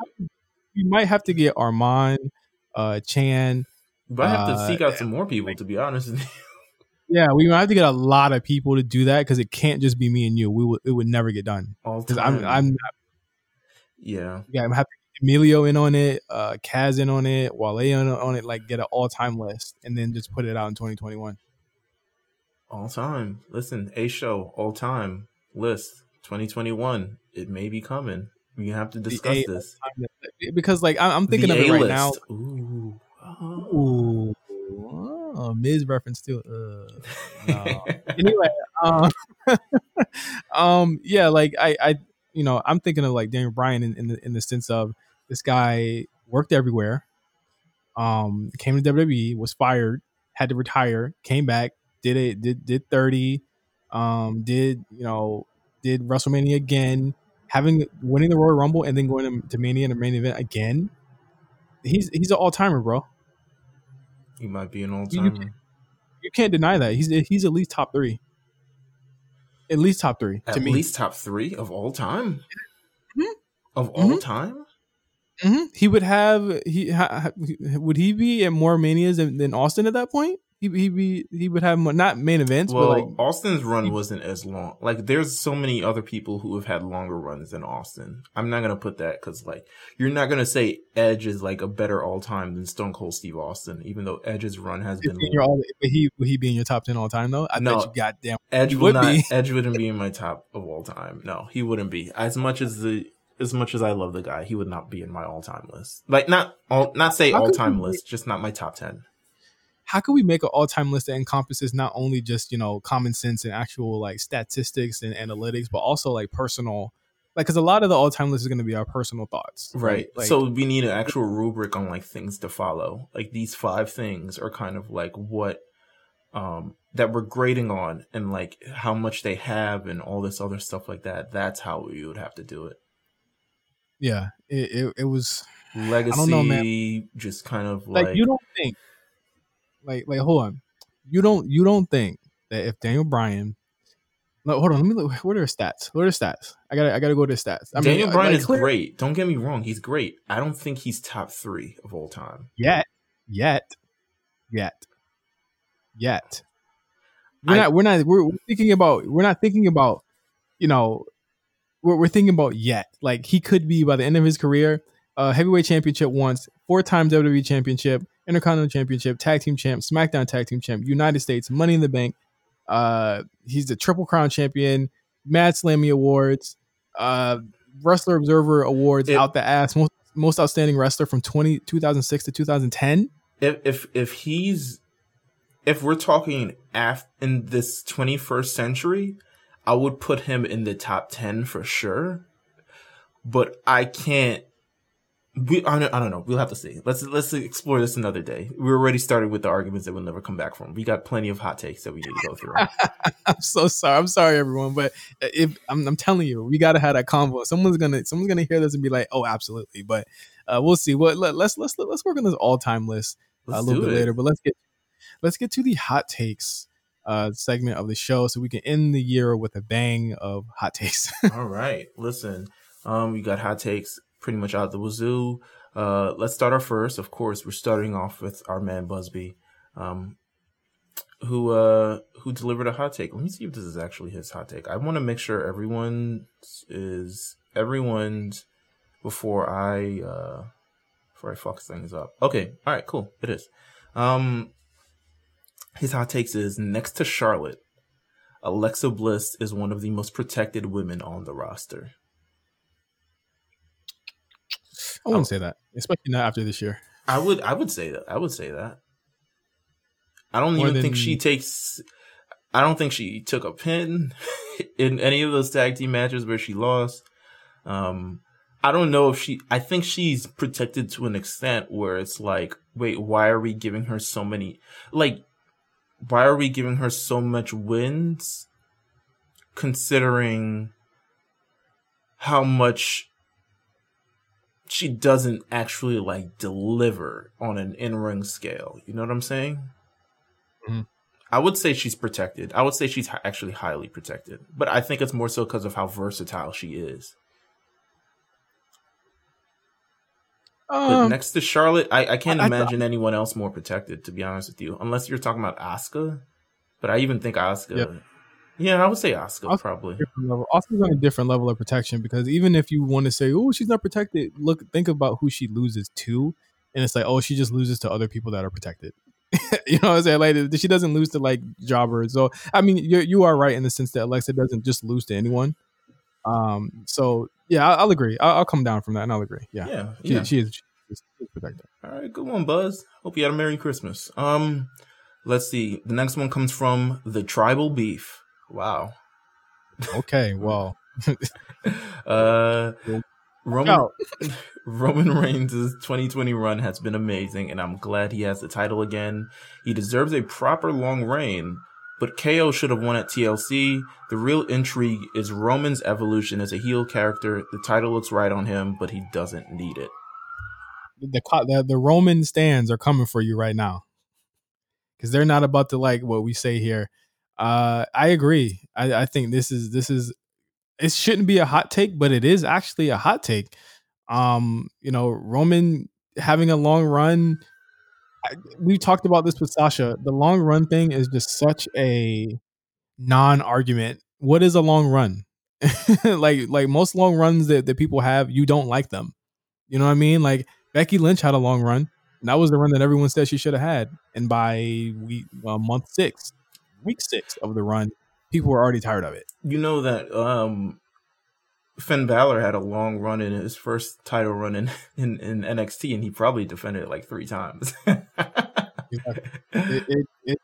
we might have to get Armand, uh, Chan. But I have to uh, seek out some more people, to be honest. yeah, we might have to get a lot of people to do that because it can't just be me and you. We would it would never get done. Because I'm I'm not. Yeah. Yeah, I'm happy Emilio in on it, uh, Kaz in on it, Wale in on it, like get an all time list and then just put it out in 2021. All time. Listen, a show, all time list 2021. It may be coming. We have to discuss this because, like, I'm thinking the of it A-list. right now. Ooh, oh. Ooh, oh, Miz reference too. Uh, no. anyway, um, um, yeah, like I, I, you know, I'm thinking of like Daniel Bryan in, in the in the sense of this guy worked everywhere. Um, came to WWE, was fired, had to retire, came back, did it, did did thirty, um, did you know, did WrestleMania again, having winning the Royal Rumble and then going to, to Mania and the main event again. He's he's an all timer, bro. He might be an all timer. You, you, can't deny that. He's he's at least top three. At least top three. At to me. least top three of all time. Mm-hmm. Of all mm-hmm. time. Mm-hmm. He would have he ha, would he be at more manias than, than Austin at that point? He he be he would have more, not main events, well, but like Austin's run wasn't as long. Like there's so many other people who have had longer runs than Austin. I'm not gonna put that because like you're not gonna say Edge is like a better all time than Stone Cold Steve Austin, even though Edge's run has been. Your all, he would he be in your top ten all time though? I no, bet you goddamn Edge would not. Be. Edge wouldn't be in my top of all time. No, he wouldn't be. As much as the as much as I love the guy, he would not be in my all time list. Like not all, not say all time list, just not my top ten. How can we make an all time list that encompasses not only just you know common sense and actual like statistics and analytics, but also like personal, like because a lot of the all time list is going to be our personal thoughts, right? right? Like, so we need an actual rubric on like things to follow. Like these five things are kind of like what um that we're grading on and like how much they have and all this other stuff like that. That's how we would have to do it yeah, it, it, it was legacy. I don't know, man. Just kind of like, like you don't think, like like hold on, you don't you don't think that if Daniel Bryan no, hold on. Let me look. What are the stats? What are the stats? I gotta, I gotta go to the stats. I Daniel mean, Bryan like, is clear. great. Don't get me wrong. He's great. I don't think he's top three of all time yet. Yet, yet, yet. We're I, not. We're not. We're, we're thinking about. We're not thinking about. You know, we're, we're thinking about yet. Like he could be by the end of his career, uh, heavyweight championship once, four times WWE championship, Intercontinental championship, tag team champ, SmackDown tag team champ, United States, Money in the Bank. Uh, he's the Triple Crown champion, Mad Slammy Awards, uh, Wrestler Observer Awards it, out the ass, most, most outstanding wrestler from 20, 2006 to 2010. If if if he's if we're talking af- in this 21st century, I would put him in the top 10 for sure. But I can't we I don't, I don't know. We'll have to see. Let's let's explore this another day. We already started with the arguments that we'll never come back from. We got plenty of hot takes that we need to go through. I'm so sorry. I'm sorry, everyone. But if I'm, I'm telling you, we gotta have that convo. Someone's gonna someone's gonna hear this and be like, "Oh, absolutely." But uh, we'll see. What let, us let's let's work on this all time list uh, a little bit it. later. But let's get let's get to the hot takes uh, segment of the show so we can end the year with a bang of hot takes. All right. Listen, um, we got hot takes pretty much out the wazoo. Uh, let's start our first. Of course, we're starting off with our man Busby, um, who uh, who delivered a hot take. Let me see if this is actually his hot take. I want to make sure everyone is everyone's before I uh, before I fuck things up. Okay, all right, cool. It is. Um, his hot takes is next to Charlotte, Alexa Bliss is one of the most protected women on the roster. I wouldn't oh. say that, especially not after this year. I would I would say that. I would say that. I don't More even than... think she takes I don't think she took a pin in any of those tag team matches where she lost. Um I don't know if she I think she's protected to an extent where it's like, wait, why are we giving her so many like why are we giving her so much wins considering how much she doesn't actually like deliver on an in-ring scale you know what i'm saying mm-hmm. I would say she's protected. I would say she's actually highly protected, but I think it's more so because of how versatile she is. Um, next to Charlotte, I, I can't I, imagine I, anyone else more protected. To be honest with you, unless you're talking about Asuka, but I even think Asuka. Yep. Yeah, I would say Asuka probably. Asuka's on a different level of protection because even if you want to say, "Oh, she's not protected," look, think about who she loses to, and it's like, "Oh, she just loses to other people that are protected." you know what I'm saying? Like she doesn't lose to like jobbers. So I mean, you you are right in the sense that Alexa doesn't just lose to anyone. Um. So yeah, I'll, I'll agree. I'll, I'll, come down from that, and I'll agree. Yeah. Yeah. She, yeah. she is. She is protected. All right. Good one, Buzz. Hope you had a Merry Christmas. Um. Let's see. The next one comes from the Tribal Beef. Wow. Okay. Well. uh. Roman, Roman Reigns' 2020 run has been amazing, and I'm glad he has the title again. He deserves a proper long reign, but KO should have won at TLC. The real intrigue is Roman's evolution as a heel character. The title looks right on him, but he doesn't need it. The the, the Roman stands are coming for you right now because they're not about to like what we say here. Uh, I agree. I, I think this is this is it shouldn't be a hot take, but it is actually a hot take. Um, you know, Roman having a long run. we talked about this with Sasha. The long run thing is just such a non-argument. What is a long run? like like most long runs that, that people have, you don't like them. You know what I mean? Like Becky Lynch had a long run. And that was the run that everyone said she should have had. And by we month six, week six of the run, people were already tired of it. You know that um, Finn Balor had a long run in his first title run in, in, in NXT, and he probably defended it like three times. it, it, it,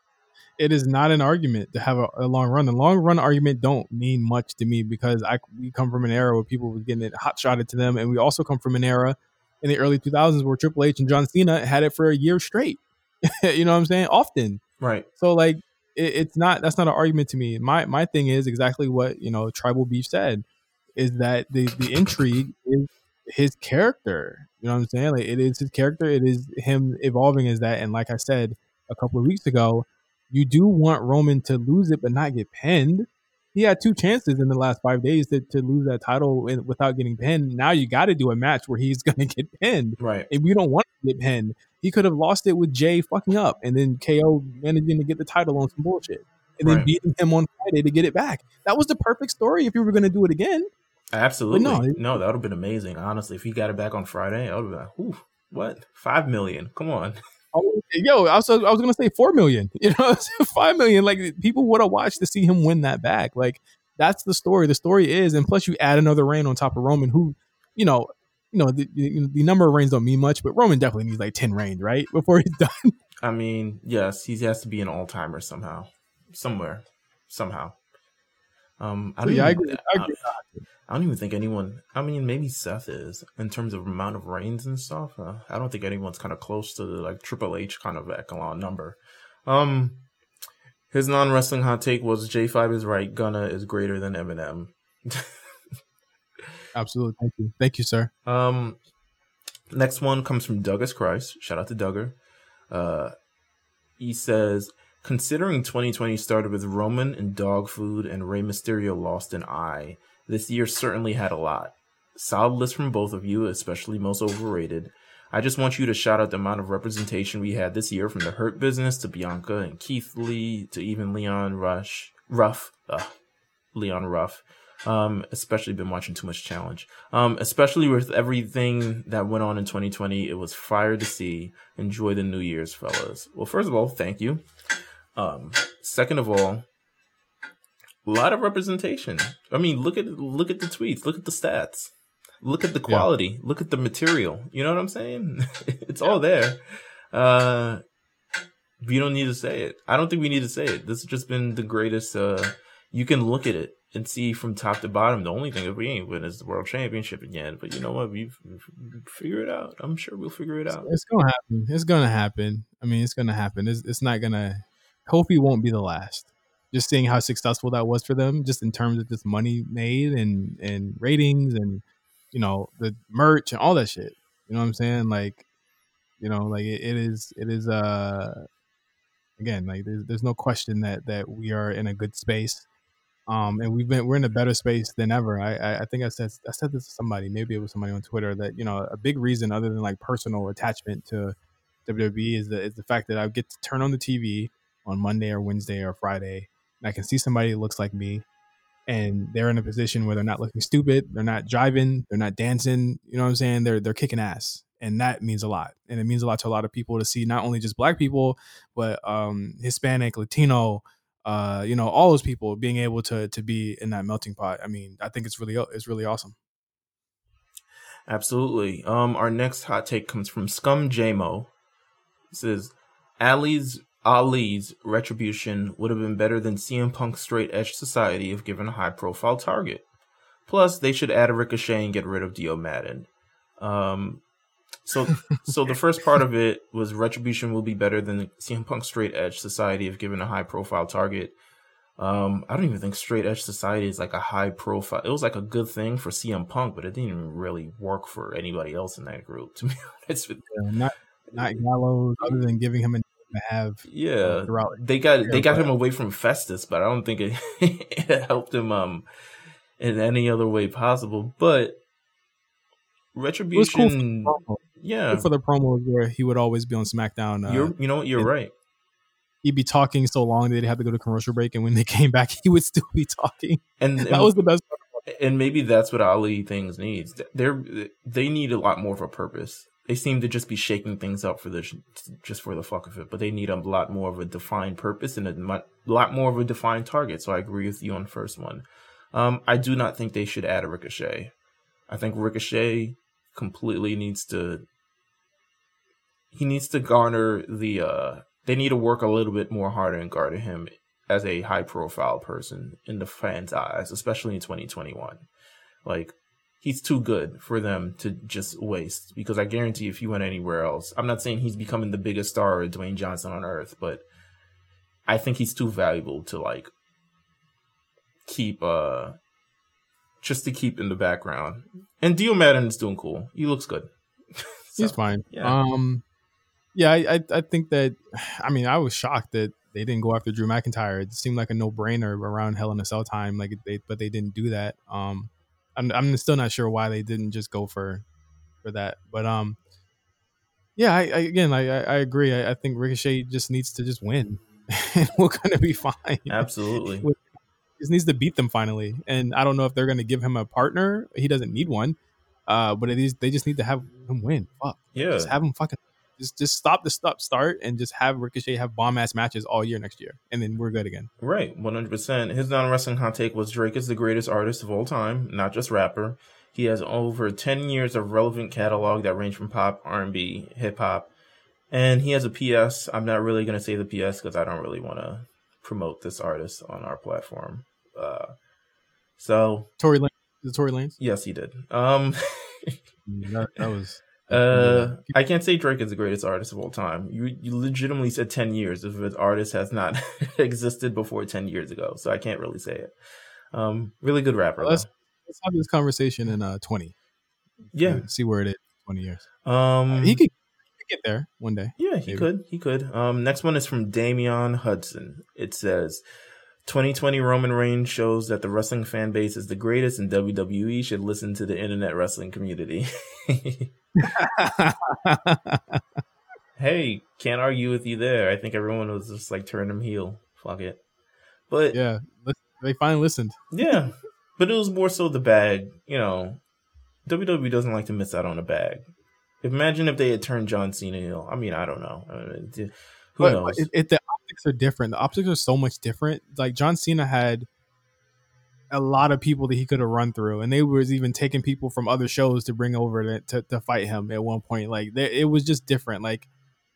it is not an argument to have a, a, long run. The long run argument don't mean much to me because I we come from an era where people were getting it hot shotted to them, and we also come from an era in the early 2000s where Triple H and John Cena had it for a year straight. you know what I'm saying? Often, right? So like it, it's not that's not an argument to me. My my thing is exactly what you know Tribal Beef said is that the the intrigue is his character. You know what I'm saying? Like it is his character. It is him evolving as that. And like I said a couple of weeks ago, you do want Roman to lose it but not get pinned. He had two chances in the last five days to, to lose that title without getting pinned. Now you got to do a match where he's going to get pinned. Right. If we don't want to get pinned, he could have lost it with Jey fucking up and then KO managing to get the title on some bullshit and then right. beating him on Friday to get it back. That was the perfect story if you were going to do it again. Absolutely. no, no, that would have been amazing. Honestly, if he got it back on Friday, I would have been like, ooh, what? Five million? Come on. Oh, yo, I was I was gonna say four million. You know, five million. Like people would have watched to see him win that back. Like that's the story. The story is, and plus you add another reign on top of Roman, who, you know, you know, the, the, number of reigns don't mean much, but Roman definitely needs like 10 reigns, right? Before he's done. I mean, yes, he has to be an all timer somehow, somewhere, somehow. Um, I don't, yeah, I, agree. I, agree. I, don't even think anyone. I mean, maybe Seth is in terms of amount of reigns and stuff. Uh, I don't think anyone's kind of close to the like Triple H kind of echelon number. Um, his non wrestling hot take was J Five is right. Gunna is greater than Eminem. Absolutely. Thank you. Thank you, sir. Um, next one comes from Douglas Christ. Shout out to Duggar. Uh, he says, considering 2020 started with Roman and dog food and Rey Mysterio lost an eye, this year certainly had a lot. Solid list from both of you, especially most overrated. I just want you to shout out the amount of representation we had this year from the Hurt Business to Bianca and Keith Lee to even Leon Rush, Ruff, Leon Ruff. Um, especially been watching too much challenge. Um, especially with everything that went on in 2020, it was fire to see. Enjoy the New Year's, fellas. Well, first of all, thank you. Um, second of all, a lot of representation. I mean, look at look at the tweets, look at the stats, look at the quality, yeah. look at the material. You know what I'm saying? it's all there. Uh, you don't need to say it. I don't think we need to say it. This has just been the greatest. Uh, you can look at it and see from top to bottom. The only thing that we ain't win is the world championship again. But you know what? We figure it out. I'm sure we'll figure it out. It's gonna happen. It's gonna happen. I mean, it's gonna happen. It's, it's not gonna. Kofi won't be the last. Just seeing how successful that was for them, just in terms of just money made and and ratings and you know the merch and all that shit. You know what I'm saying? Like, you know, like it, it is. It is. Uh, again, like there's there's no question that that we are in a good space. Um, and we've been we're in a better space than ever. I, I think I said I said this to somebody, maybe it was somebody on Twitter that you know a big reason other than like personal attachment to WWE is the is the fact that I get to turn on the TV on Monday or Wednesday or Friday, I can see somebody that looks like me, and they're in a position where they're not looking stupid, they're not driving, they're not dancing. You know what I'm saying? They're they're kicking ass, and that means a lot. And it means a lot to a lot of people to see not only just Black people, but um, Hispanic, Latino, uh, you know, all those people being able to to be in that melting pot. I mean, I think it's really it's really awesome. Absolutely. Um, our next hot take comes from Scum JMO. It says Ali's Ali's retribution would have been better than CM Punk's straight edge society if given a high profile target. Plus, they should add a Ricochet and get rid of Dio Maddin. Um, so, so the first part of it was retribution will be better than CM Punk's straight edge society if given a high profile target. Um, I don't even think straight edge society is like a high profile. It was like a good thing for CM Punk, but it didn't even really work for anybody else in that group. To be honest with you, Yeah, not not Gallows, other than giving him a name to have yeah, uh, throughout. they got they got him away from Festus, but I don't think it, it helped him um in any other way possible. But It was cool for the retribution, promo. yeah, Cool for the promos where he would always be on SmackDown. Uh, you're you know what you're and- right. he'd be talking so long that they'd have to go to commercial break, and when they came back, he would still be talking. And That was the best. part. and maybe that's what Ali things needs. They're they need a lot more of a purpose. They seem to just be shaking things up for this, just for the fuck of it. But they need a lot more of a defined purpose and a lot more of a defined target. So I agree with you on the first one. Um, I do not think they should add a Ricochet. I think Ricochet completely needs to. He needs to garner the. uh They need to work a little bit more harder and garner him as a high profile person in the fans' eyes, especially in 2021. Like, he's too good for them to just waste because I guarantee if he went anywhere else, I'm not saying he's becoming the biggest star of Dwayne Johnson on earth, but I think he's too valuable to like keep uh just to keep in the background. And Dio Maddin is doing cool. He looks good. He's fine. yeah. Um, yeah, I, I I think that. I mean, I was shocked that they didn't go after Drew McIntyre. It seemed like a no brainer around Hell in a Cell time. Like they, but they didn't do that. Um, I'm I'm still not sure why they didn't just go for for that. But um, yeah, I, I again, I I agree. I, I think Ricochet just needs to just win, and we're gonna be fine. Absolutely. He just needs to beat them finally. And I don't know if they're gonna give him a partner. He doesn't need one. Uh, but it is they just need to have him win. Fuck. Yeah. Just have him fucking just just stop the stop start and just have Ricochet have bomb ass matches all year next year, and then we're good again. Right, one hundred percent. His non-wrestling hot take was Drake is the greatest artist of all time, not just rapper. He has over ten years of relevant catalog that range from pop, R and B, hip hop, and he has a PS. I'm not really gonna say the PS because I don't really want to promote this artist on our platform. Uh, so Tory Lane, the Tory Lanez. yes, he did. Um, That, that was uh, I can't say Drake is the greatest artist of all time. You you legitimately said ten years if an artist has not existed before ten years ago, so I can't really say it. Um, really good rapper. Let's- let's have this conversation in uh twenty. Yeah. see where it is. Twenty years. Um, he could, he could get there one day. Yeah, he Maybe. could. He could. Um, next one is from Damian Hudson. It says, "2020 Roman Reigns shows that the wrestling fan base is the greatest, and WWE should listen to the internet wrestling community." hey, can't argue with you there. I think everyone was just like turn him heel. Fuck it. But yeah, they finally listened. Yeah, but it was more so the bag. You know, WWE doesn't like to miss out on a bag. Imagine if they had turned John Cena heel. I mean, I don't know. Uh, d- Who But- knows? but It, it, the optics are different. The optics are so much different. Like John Cena had a lot of people that he could have run through, and they was even taking people from other shows to bring over to to, to fight him at one point. Like they, it was just different. Like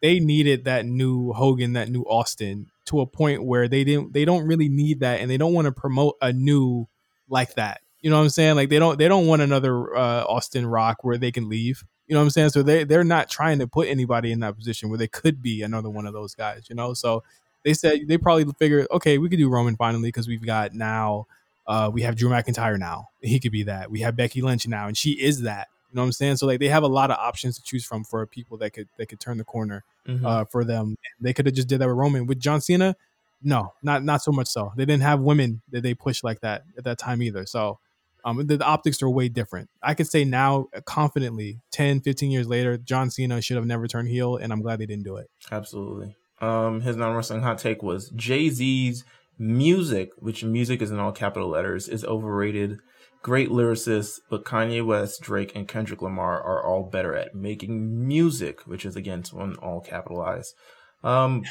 they needed that new Hogan, that new Austin, to a point where they didn't. They don't really need that, and they don't want to promote a new like that. You know what I'm saying? Like they don't. They don't want another uh, Austin Rock where they can leave. You know what I'm saying? So they they're not trying to put anybody in that position where they could be another one of those guys. You know, so they said they probably figured, okay, we could do Roman finally because we've got now, uh, we have Drew McIntyre now. He could be that. We have Becky Lynch now, and she is that. You know what I'm saying? So like they have a lot of options to choose from for people that could that could turn the corner Mhm. uh, for them. They could have just did that with Roman. With John Cena, no, not not so much so. They didn't have women that they pushed like that at that time either. So um, the, the optics are way different. I could say now uh, confidently, 10, 15 years later, John Cena should have never turned heel, and I'm glad they didn't do it. Absolutely. Um, his non wrestling hot take was Jay Z's music, which music is in all capital letters, is overrated. Great lyricists, but Kanye West, Drake, and Kendrick Lamar are all better at making music, which is again one all capitalized. Um,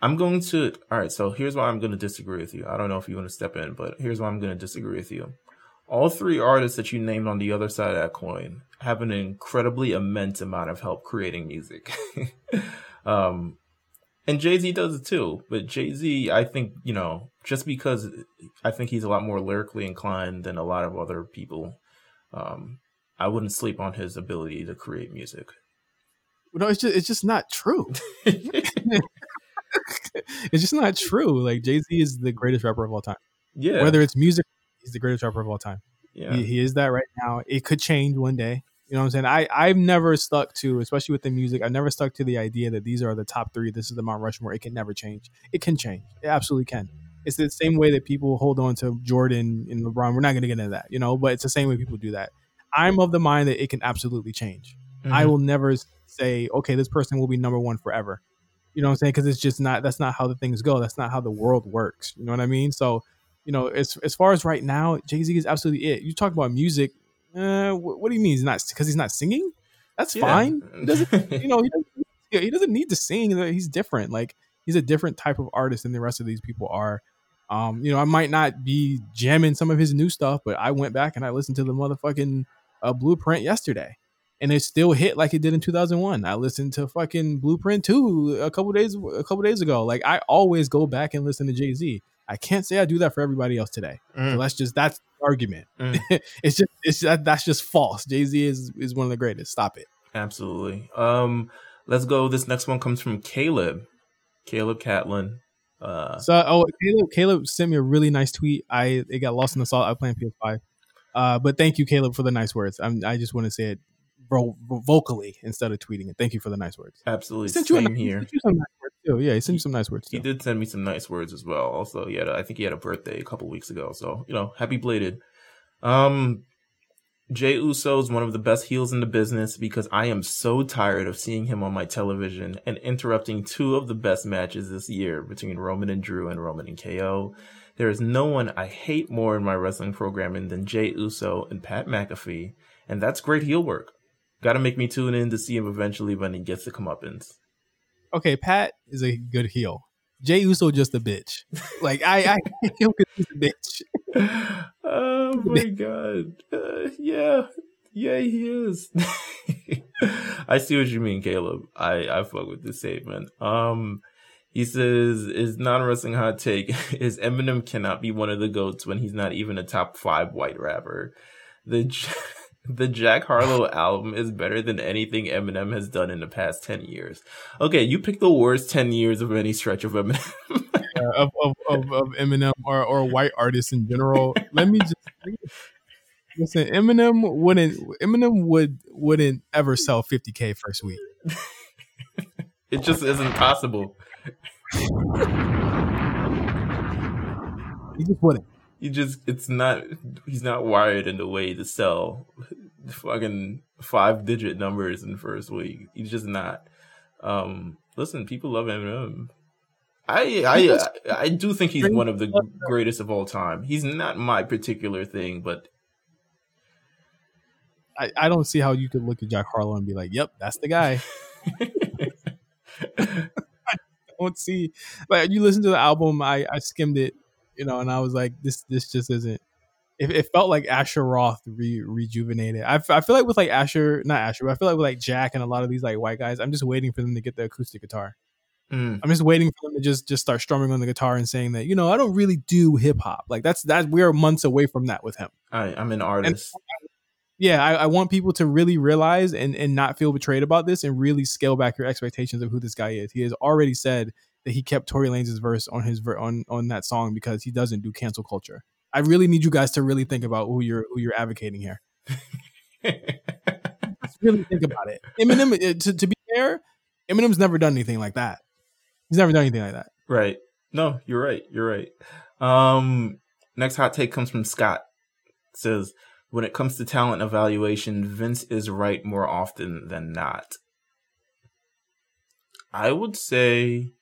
I'm going to. All right, so here's why I'm going to disagree with you. I don't know if you want to step in, but here's why I'm going to disagree with you. All three artists that you named on the other side of that coin have an incredibly immense amount of help creating music. um, and Jay Z does it too. But Jay Z, I think, you know, just because I think he's a lot more lyrically inclined than a lot of other people, um, I wouldn't sleep on his ability to create music. No, it's just it's just not true. it's just not true. Like Jay Z is the greatest rapper of all time. yeah. Whether it's music, he's the greatest rapper of all time. yeah. He, he is that right now. It could change one day. You know what I'm saying? I I've never stuck to, especially with the music, I've never stuck to the idea that these are the top three. This is the Mount Rushmore. It can never change. It can change. It absolutely can. It's the same way that people hold on to Jordan and LeBron. We're not going to get into that, you know, but it's the same way people do that. I'm of the mind that it can absolutely change. I Mhm. will never say, okay, this person will be number one forever. You know what I'm saying? Because it's just not. That's not how the things go. That's not how the world works. You know what I mean? So, you know, as as far as right now, Jay Z is absolutely it. You talk about music. Uh, what, what do you mean? He's not because he's not singing? That's Yeah. fine. He doesn't. You know, he doesn't, he doesn't need to sing. He's different. Like he's a different type of artist than the rest of these people are. Um, you know, I might not be jamming some of his new stuff, but I went back and I listened to the motherfucking uh, Blueprint yesterday, and it still hit like it did in 2001. I listened to fucking Blueprint 2 a couple days a couple days ago. Like I always go back and listen to Jay Z. I can't say I do that for everybody else today. So Mm. that's just that's the argument. Mm. it's just it's that that's just false. Jay Z is is one of the greatest. Stop it. Absolutely. Um, let's go. This next one comes from Caleb. Caleb Catlin. Uh, So oh Caleb Caleb sent me a really nice tweet. I it got lost in the salt. I play on PS5. Uh, but thank you, Caleb, for the nice words. I'm, I just want to say it vo- vocally instead of tweeting it. Thank you for the nice words. absolutely. He sent you, a, Same he here. nice too. Yeah, he sent you some nice words He did send me some nice words as well. Also, he had a, I think he had a birthday a couple weeks ago. So, you know, happy belated. Um, Jey Uso is one of the best heels in the business because I am so tired of seeing him on my television and interrupting two of the best matches this year between Roman and Drew and Roman and KO. There is no one I hate more in my wrestling programming than Jey Uso and Pat McAfee, and that's great heel work. Gotta make me tune in to see him eventually when he gets the comeuppance. Okay, Pat is a good heel. Jey Uso just a bitch. Like I, I hate him because he's a bitch. oh my god. Uh, yeah. Yeah, he is. I see what you mean, Caleb. I, I fuck with this statement. Um, he says, is non-wrestling hot take is Eminem cannot be one of the goats when he's not even a top five white rapper. The, the Jack Harlow album is better than anything Eminem has done in the past 10 years. Okay, you pick the worst 10 years of any stretch of Eminem. uh, of, of, of, of Eminem or, or white artists in general. Let me just listen. Eminem wouldn't Eminem would wouldn't ever sell 50k first week. it just isn't possible. He just wouldn't. He just it's not he's not wired in the way to sell fucking five digit numbers in the first week. He's just not. Um listen, people love Eminem. I I I do think he's one of the greatest of all time. He's not my particular thing, but I, I don't see how you could look at Jack Harlow and be like, "Yep, that's the guy." I don't see But you listen to the album. I I skimmed it, you know, and I was like, "This this just isn't." It, it felt like Asher Roth re, rejuvenated. I, f- I feel like with like Asher, not Asher, but I feel like with like Jack and a lot of these like white guys, I'm just waiting for them to get the acoustic guitar. mm, I'm just waiting for them to just just start strumming on the guitar and saying that you know I don't really do hip hop. Like that's that we're months away from that with him. I, I'm an artist. Yeah, I, I want people to really realize and and not feel betrayed about this and really scale back your expectations of who this guy is. He has already said that he kept Tory Lanez verse on his ver- on on that song because he doesn't do cancel culture. I really need you guys to really think about who you're who you're advocating here. really think about it. Eminem, uh, to, to be fair, Eminem's never done anything like that. He's never done anything like that. Right. No, you're right. You're right. Um, next hot take comes from Scott. It says, when it comes to talent evaluation, Vince is right more often than not. I would say,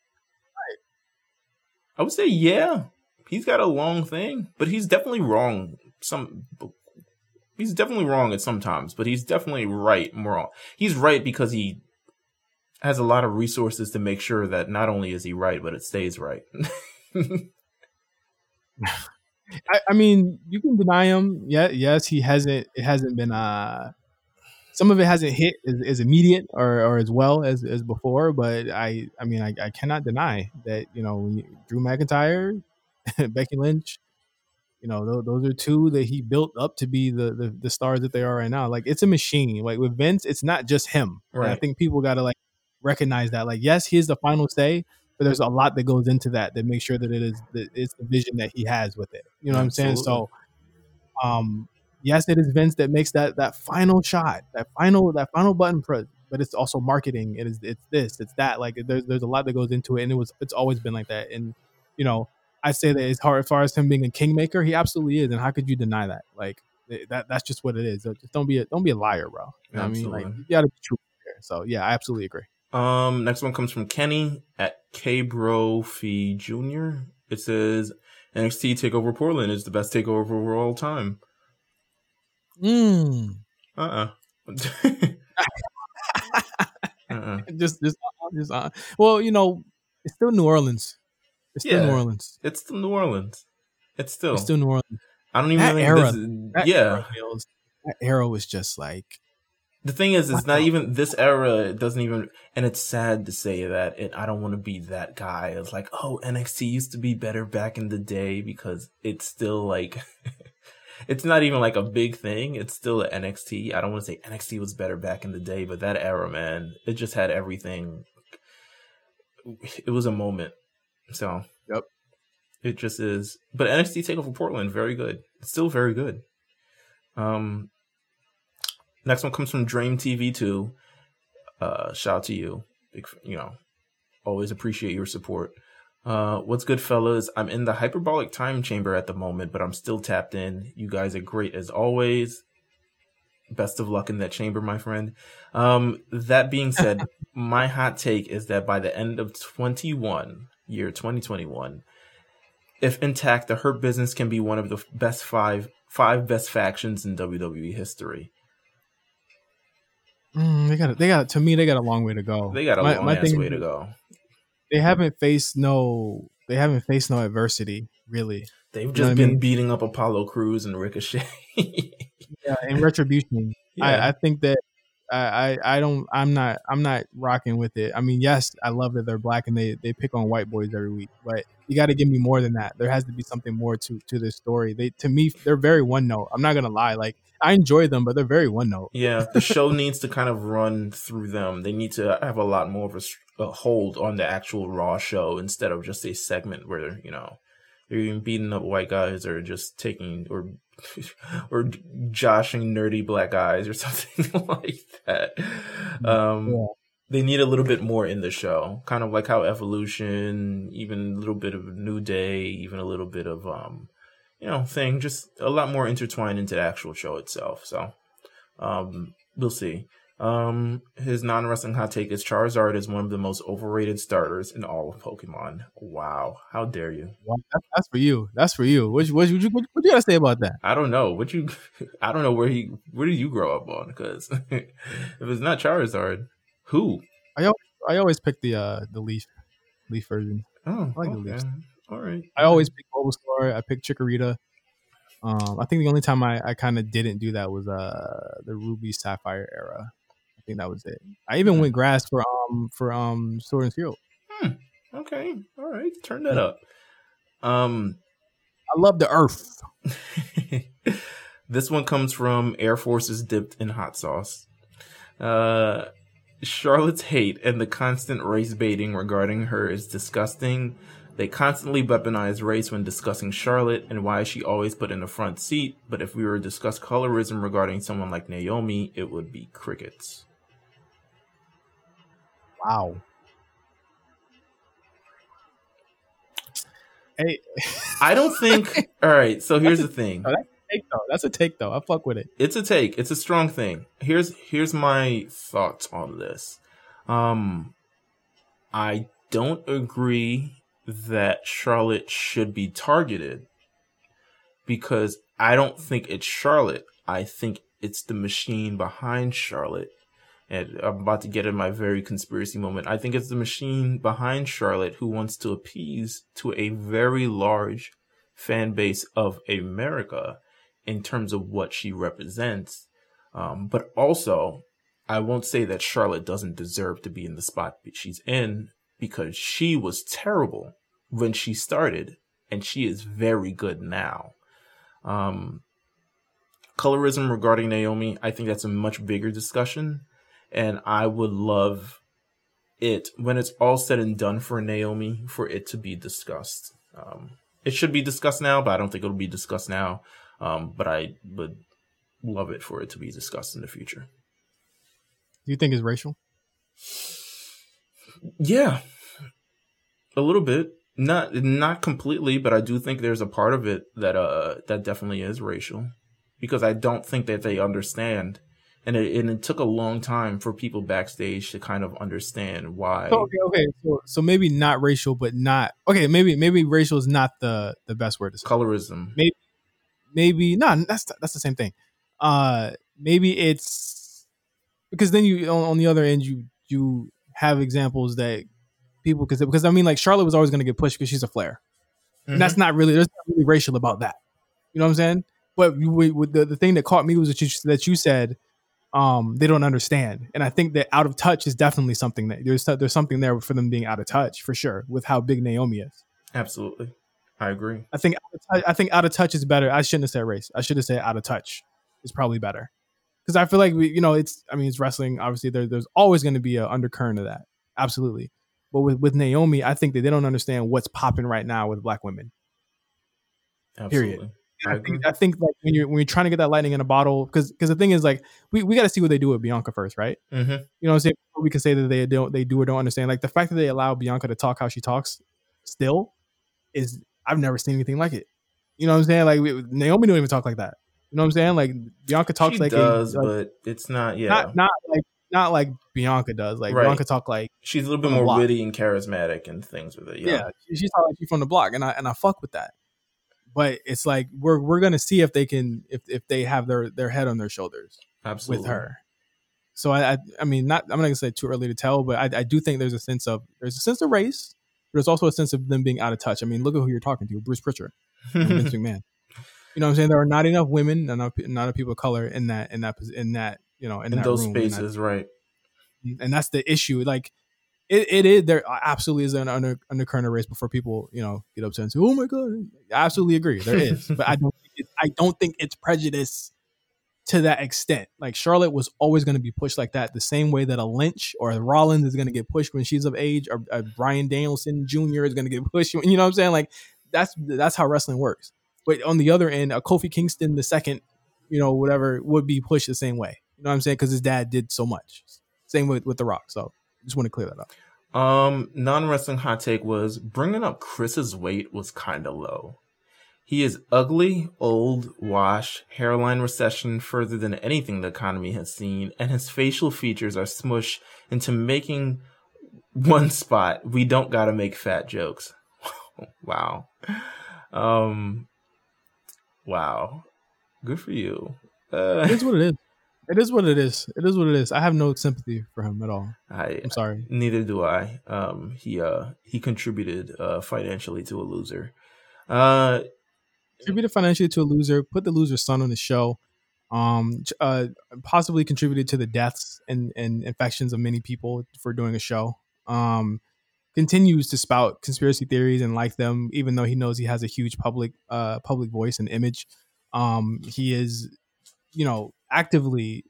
I would say, yeah, he's got a long thing, but he's definitely wrong. Some, he's definitely wrong at sometimes, but he's definitely right more. He's right because he has a lot of resources to make sure that not only is he right, but it stays right. I, I, mean, you can deny him. Yeah, yes, he hasn't. It hasn't been. Uh, some of it hasn't hit as, as immediate or, or as well as, as before. But I, I mean, I, I cannot deny that you know Drew McIntyre, Becky Lynch, you know those, those, are two that he built up to be the, the, the stars that they are right now. Like it's a machine. Like with Vince, it's not just him. Right. I think people got to like recognize that. Like yes, he is the final say, but there's a lot that goes into that that makes sure that it is that it's the vision that he has with it. You know Absolutely. what I'm saying? So, um, yes, it is Vince that makes that that final shot, that final that final button press. But it's also marketing. It is it's this, it's that. Like there's there's a lot that goes into it, and it was it's always been like that. And you know, I say that as hard as far as him being a kingmaker, he absolutely is. And how could you deny that? Like that that's just what it is. Just don't be a don't be a liar, bro. You know what I mean? Like you gotta be true. So yeah, I absolutely agree. Um, next one comes from Kenny at Kbrofi Jr. It says NXT Takeover Portland is the best takeover of all time. Hmm. Uh uh-uh. uh. Just, just, just. Uh, well, you know, it's still New Orleans. It's still yeah, New Orleans. It's still New Orleans. It's still. It's still New Orleans. I don't even that era. Is, that yeah. Era feels, that era was just like the thing is, it's not even this era. It doesn't even, and it's sad to say that. It, I don't want to be that guy. It's like, oh, NXT used to be better back in the day because it's still like, it's not even like a big thing. It's still an NXT. I don't want to say NXT was better back in the day, but that era, man, it just had everything. It was a moment. So, yep, it just is. But NXT Takeover Portland, very good. It's still very good. Um, Next one comes from Dream TV 2. Uh, shout out to you. Big, you know, always appreciate your support. Uh, what's good, fellas? I'm in the hyperbolic time chamber at the moment, but I'm still tapped in. You guys are great as always. Best of luck in that chamber, my friend. Um, that being said, my hot take is that by the end of 21, year 2021, if intact, the Hurt Business can be one of the best five five best factions in WWE history. Mm, they got they got to me they got a long way to go. They got a my, long my way to go. They haven't faced no they haven't faced no adversity really. They've just you know been I mean? beating up Apollo Crews and Ricochet. yeah, and retribution. Yeah. I, I think that I, I don't I'm not I'm not rocking with it. I mean, yes, I love that they're black and they they pick on white boys every week, but you got to give me more than that. There has to be something more to to this story. They to me they're very one note. I'm not gonna lie. Like I enjoy them, but they're very one note. Yeah, the show needs to kind of run through them. They need to have a lot more of a, a hold on the actual Raw show instead of just a segment where you know they're even beating up white guys or just taking or or joshing nerdy black guys or something like that. Um, yeah. They need a little bit more in the show, kind of like how Evolution, even a little bit of New Day, even a little bit of um, you know, thing, just a lot more intertwined into the actual show itself. So, um, we'll see. Um, his non-wrestling hot take is Charizard is one of the most overrated starters in all of Pokemon. Wow, how dare you? That's for you. That's for you. What what, what, you what, you gotta say about that? I don't know. What you? I don't know where he. Where did you grow up on? Because if it's not Charizard, who? I always, I always pick the uh the leaf leaf version. Oh, I like okay. the leaf. All right. I always pick Bulbasaur. I pick Chikorita. Um, I think the only time I, I kind of didn't do that was uh the Ruby Sapphire era think that was it. I even went grass for um for um Sword and Shield. Hmm. Okay. All right. Turn that up. Um, I love the Earth. this one comes from Air Forces dipped in hot sauce. Uh, Charlotte's hate and the constant race baiting regarding her is disgusting. They constantly weaponize race when discussing Charlotte and why she always put in the front seat, but if we were to discuss colorism regarding someone like Naomi, it would be crickets. Wow. Hey, I don't think. all right, so here's the thing. No, that's a take though. That's a take though. I fuck with it. It's a take. It's a strong thing. Here's here's my thoughts on this. Um, I don't agree that Charlotte should be targeted because I don't think it's Charlotte. I think it's the machine behind Charlotte. And I'm about to get in my very conspiracy moment. I think it's the machine behind Charlotte who wants to appease to a very large fan base of America in terms of what she represents. Um, but also, I won't say that Charlotte doesn't deserve to be in the spot she's in because she was terrible when she started and she is very good now. Um, colorism regarding Naomi, I think that's a much bigger discussion. And I would love it when it's all said and done for Naomi for it to be discussed. Um, it should be discussed now, but I don't think it'll be discussed now. Um, but I would love it for it to be discussed in the future. Do you think it's racial? Yeah, a little bit. Not not completely, but I do think there's a part of it that uh that definitely is racial, because I don't think that they understand, and it and it took a long time for people backstage to kind of understand why. So, okay, okay, so so maybe not racial, but not okay. Maybe maybe racial is not the the best word to say. Colorism. Maybe maybe no, that's that's the same thing. Uh, maybe it's because then you on, on the other end you you have examples that people because because I mean like Charlotte was always going to get pushed because she's a Flair. Mm-hmm. And that's not really there's not really racial about that. You know what I'm saying? But we, the the thing that caught me was that you that you said um, they don't understand, and I think that out of touch is definitely something that there's there's something there for them being out of touch for sure with how big Naomi is. Absolutely, I agree. I think I think out of touch is better. I shouldn't have said race. I should have said out of touch is probably better because I feel like we, you know, it's. I mean, it's wrestling. Obviously, there, there's always going to be an undercurrent of that. Absolutely. But with, with Naomi, I think that they don't understand what's popping right now with black women. Absolutely. Period. I, think I think like when you're when you're trying to get that lightning in a bottle, because because the thing is like we, we got to see what they do with Bianca first, right? Mm-hmm. You know, what I'm saying we can say that they don't they do or don't understand. Like the fact that they allow Bianca to talk how she talks, still, is I've never seen anything like it. You know what I'm saying? Like we, Naomi don't even talk like that. You know what I'm saying? Like Bianca talks she like does, a, like, but it's not. Yeah, not not like not like Bianca does. Like Right. Bianca talk like she's a little bit more witty and charismatic and things with it. yeah, Yeah, she, she like she from the block, and I and I fuck with that. But it's like we're we're gonna see if they can if if they have their their head on their shoulders absolutely. with her. So I, I I mean not I'm not gonna say too early to tell, but I, I do think there's a sense of there's a sense of race, but there's also a sense of them being out of touch. I mean, look at who you're talking to, Bruce Pritchard, Vince McMahon. You know what I'm saying? There are not enough women, not enough, not enough people of color in that in that in that you know in, in those room, in that- spaces, right? and that's the issue. Like it, it is there uh, absolutely is an under undercurrent of race before people you know get upset and say, "Oh my god!" I absolutely agree, there is, but I don't. It, I don't think it's prejudice to that extent. Like Charlotte was always going to be pushed like that, the same way that a Lynch or a Rollins is going to get pushed when she's of age, or a Bryan Danielson Jr. is going to get pushed. You know what I'm saying? Like that's that's how wrestling works. But on the other end, a Kofi Kingston the second, you know, whatever would be pushed the same way. You know what I'm saying? Because his dad did so much. Same with with The Rock. So just want to clear that up. Um, non wrestling hot take was bringing up Chris's weight was kind of low. He is ugly, old, washed, hairline recession further than anything the economy has seen, and his facial features are smushed into making one spot. We don't gotta make fat jokes. wow. Um, wow. Good for you. Uh, It is what it is. It is what it is. It is what it is. I have no sympathy for him at all. I, I'm sorry. Neither do I. Um, he uh he contributed uh financially to a loser. Uh, Contributed financially to a loser. Put the loser's son on the show. Um, uh, possibly contributed to the deaths and, and infections of many people for doing a show. Um, continues to spout conspiracy theories and like them, even though he knows he has a huge public uh public voice and image. Um, he is, you know, actively,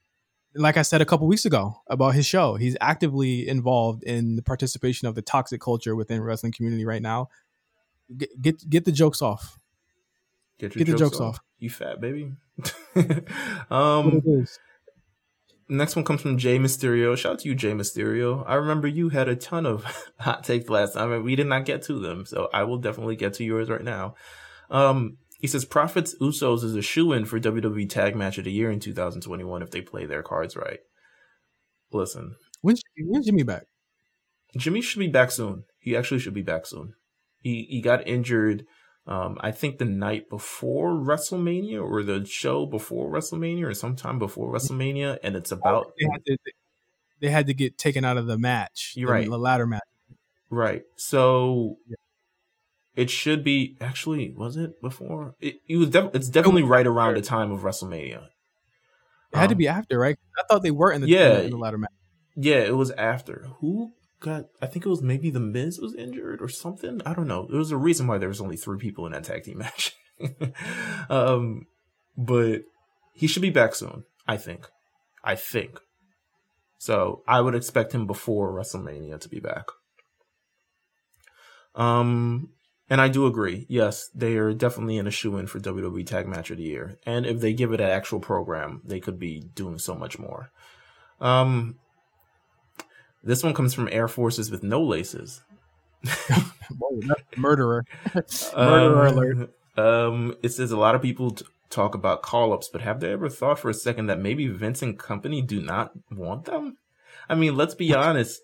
like I said a couple weeks ago about his show, he's actively involved in the participation of the toxic culture within wrestling community right now. Get get, get the jokes off. Get, Get the jokes off. You fat baby. um, next one comes from Jay Mysterio. Shout out to you, Jay Mysterio. I remember you had a ton of hot takes last time, and we did not get to them, so I will definitely get to yours right now. Um, he says Profits Usos is a shoe in for WWE Tag Match of the Year in 2021 if they play their cards right. Listen, when's, when's Jimmy back? Jimmy should be back soon. He actually should be back soon. He he got injured um, I think the night before WrestleMania or the show before WrestleMania or sometime before WrestleMania, and it's about they had to, they had to get taken out of the match. You're right, the ladder match. Right. So yeah. It should be actually was it before? It, it was. Def- it's definitely right around the time of WrestleMania. It had um, to be after, right? I thought they were in the yeah in the ladder match. Yeah, it was after. Who got I think it was maybe the Miz was injured or something. I don't know. There was a reason why there was only three people in that tag team match. um, but he should be back soon. I think. I think. So I would expect him before WrestleMania to be back. Um, and I do agree. Yes, they are definitely in a shoe in for WWE Tag Match of the Year. And if they give it an actual program, they could be doing so much more. Um, this one comes from Air Forces with no laces. Murderer. Murderer um, alert. Um, it says a lot of people t- talk about call ups, but have they ever thought for a second that maybe Vince and company do not want them? I mean, let's be honest.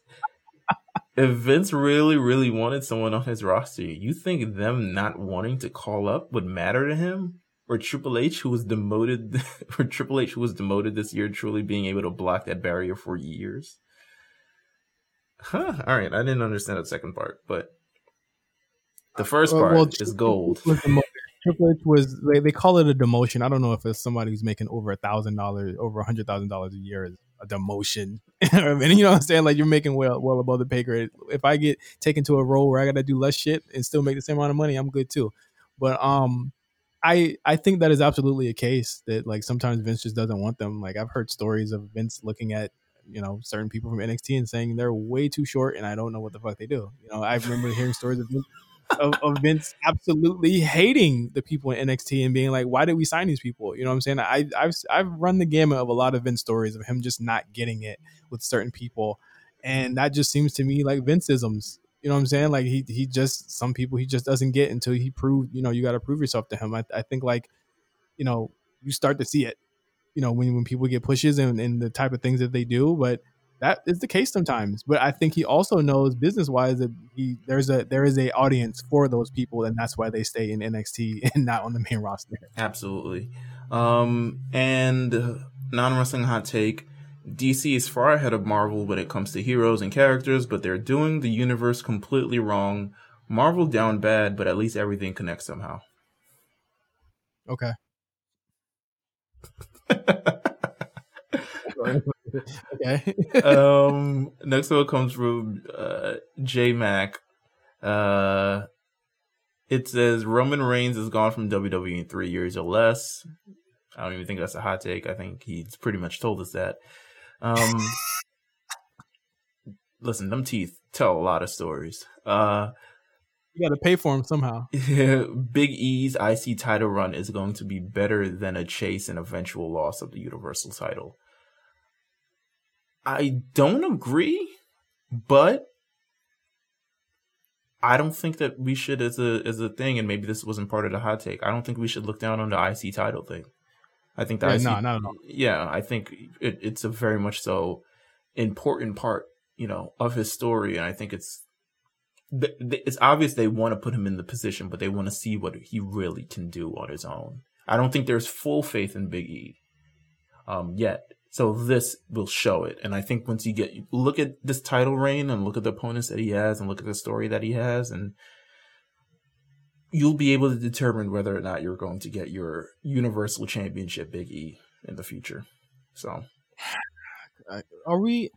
If Vince really, really wanted someone on his roster, you think them not wanting to call up would matter to him? Or Triple H, who was demoted, or Triple H, who was demoted this year, truly being able to block that barrier for years? Huh. All right. I didn't understand the second part, but the first part well, is gold. Triple H was they, they call it a demotion. I don't know if it's somebody who's making over a thousand dollars, over a hundred thousand dollars a year is a demotion. Mean, you know what I'm saying? Like you're making well well above the pay grade. If I get taken to a role where I gotta do less shit and still make the same amount of money, I'm good too. But um I I think that is absolutely a case that like sometimes Vince just doesn't want them. Like I've heard stories of Vince looking at you know certain people from NXT and saying they're way too short and I don't know what the fuck they do. You know, I remember hearing stories of Vince, of, of Vince absolutely hating the people in NXT and being like, "Why did we sign these people?" You know what I'm saying? I I've I've run the gamut of a lot of Vince stories of him just not getting it with certain people, and that just seems to me like Vinceisms. You know what I'm saying? Like he he just some people he just doesn't get until he proved. You know, you got to prove yourself to him. I I think like, you know, you start to see it you know when when people get pushes and, and the type of things that they do but that is the case sometimes but i think he also knows business wise that he there's a there is a audience for those people and that's why they stay in nxt and not on the main roster. Absolutely. Um and non-wrestling hot take dc is far ahead of marvel when it comes to heroes and characters but they're doing the universe completely wrong. Marvel down bad but at least everything connects somehow. Okay okay. um, next one comes from uh, J Mac. Uh, it says Roman Reigns is gone from WWE in three years or less. I don't even think that's a hot take. I think he's pretty much told us that. Um, listen, them teeth tell a lot of stories. Uh, you got to pay for him somehow. Big E's IC title run is going to be better than a chase and eventual loss of the Universal title. I don't agree, but I don't think that we should, as a as a thing, and maybe this wasn't part of the hot take. I don't think we should look down on the IC title thing. I think that yeah, IC, no, not. Yeah, I think it, it's a very much so important part, you know, of his story, and I think it's it's obvious they want to put him in the position, but they want to see what he really can do on his own. I don't think there's full faith in Big E um, yet. So this will show it. And I think once you get look at this title reign and look at the opponents that he has and look at the story that he has and you'll be able to determine whether or not you're going to get your universal championship Big E in the future. So are we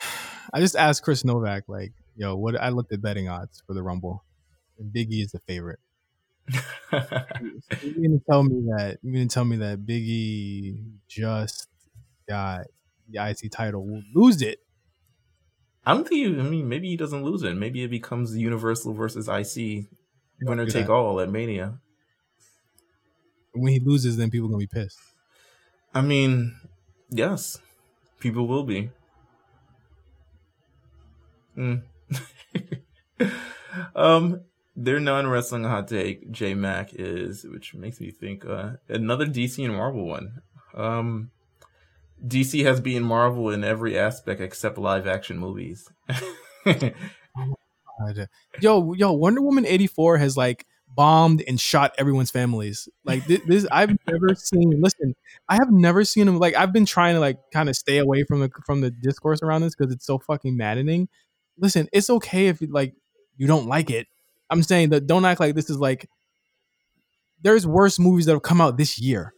I just asked Chris Novak like yo, what I looked at betting odds for the Rumble, and Big E is the favorite. you mean to tell me that you mean to tell me that Biggie just got the IC title will lose it I don't think. He, I mean, maybe he doesn't lose it. Maybe it becomes the Universal versus IC, winner take all at Mania. When he loses, then people are gonna be pissed. I mean, yes, people will be. Mm. um, their non-wrestling hot take, J Mac is, which makes me think, uh, another DC and Marvel one. Um, DC has been Marvel in every aspect except live action movies. yo, yo, Wonder Woman eighty four has like bombed and shot everyone's families. Like this, this, I've never seen. Listen, I have never seen them. Like I've been trying to like kind of stay away from the from the discourse around this because it's so fucking maddening. Listen, it's okay if like you don't like it. I'm saying that don't act like this is like. There's worse movies that have come out this year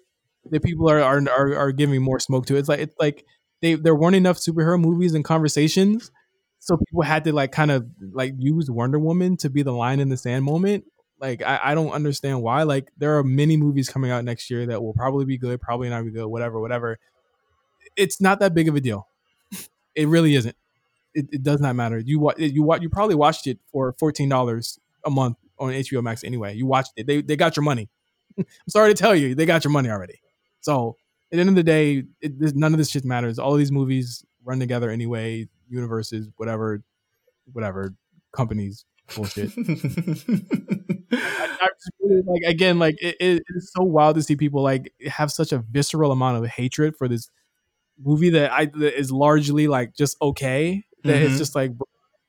that people are are, are, are giving more smoke to. It's like it's like they there weren't enough superhero movies and conversations, so people had to like kind of like use Wonder Woman to be the line in the sand moment. Like I, I don't understand why. Like there are many movies coming out next year that will probably be good, probably not be good, whatever, whatever. It's not that big of a deal. It really isn't. It, it does not matter. You what you you probably watched it for fourteen dollars a month on HBO Max anyway. You watched it. They they got your money. I'm sorry to tell you, they got your money already. So at the end of the day, it, this, none of this shit matters. All these movies run together anyway. Universes, whatever, whatever companies, bullshit. I, I really, like again, like it, it is so wild to see people like have such a visceral amount of hatred for this movie that I that is largely like just okay. That mm-hmm. it's just like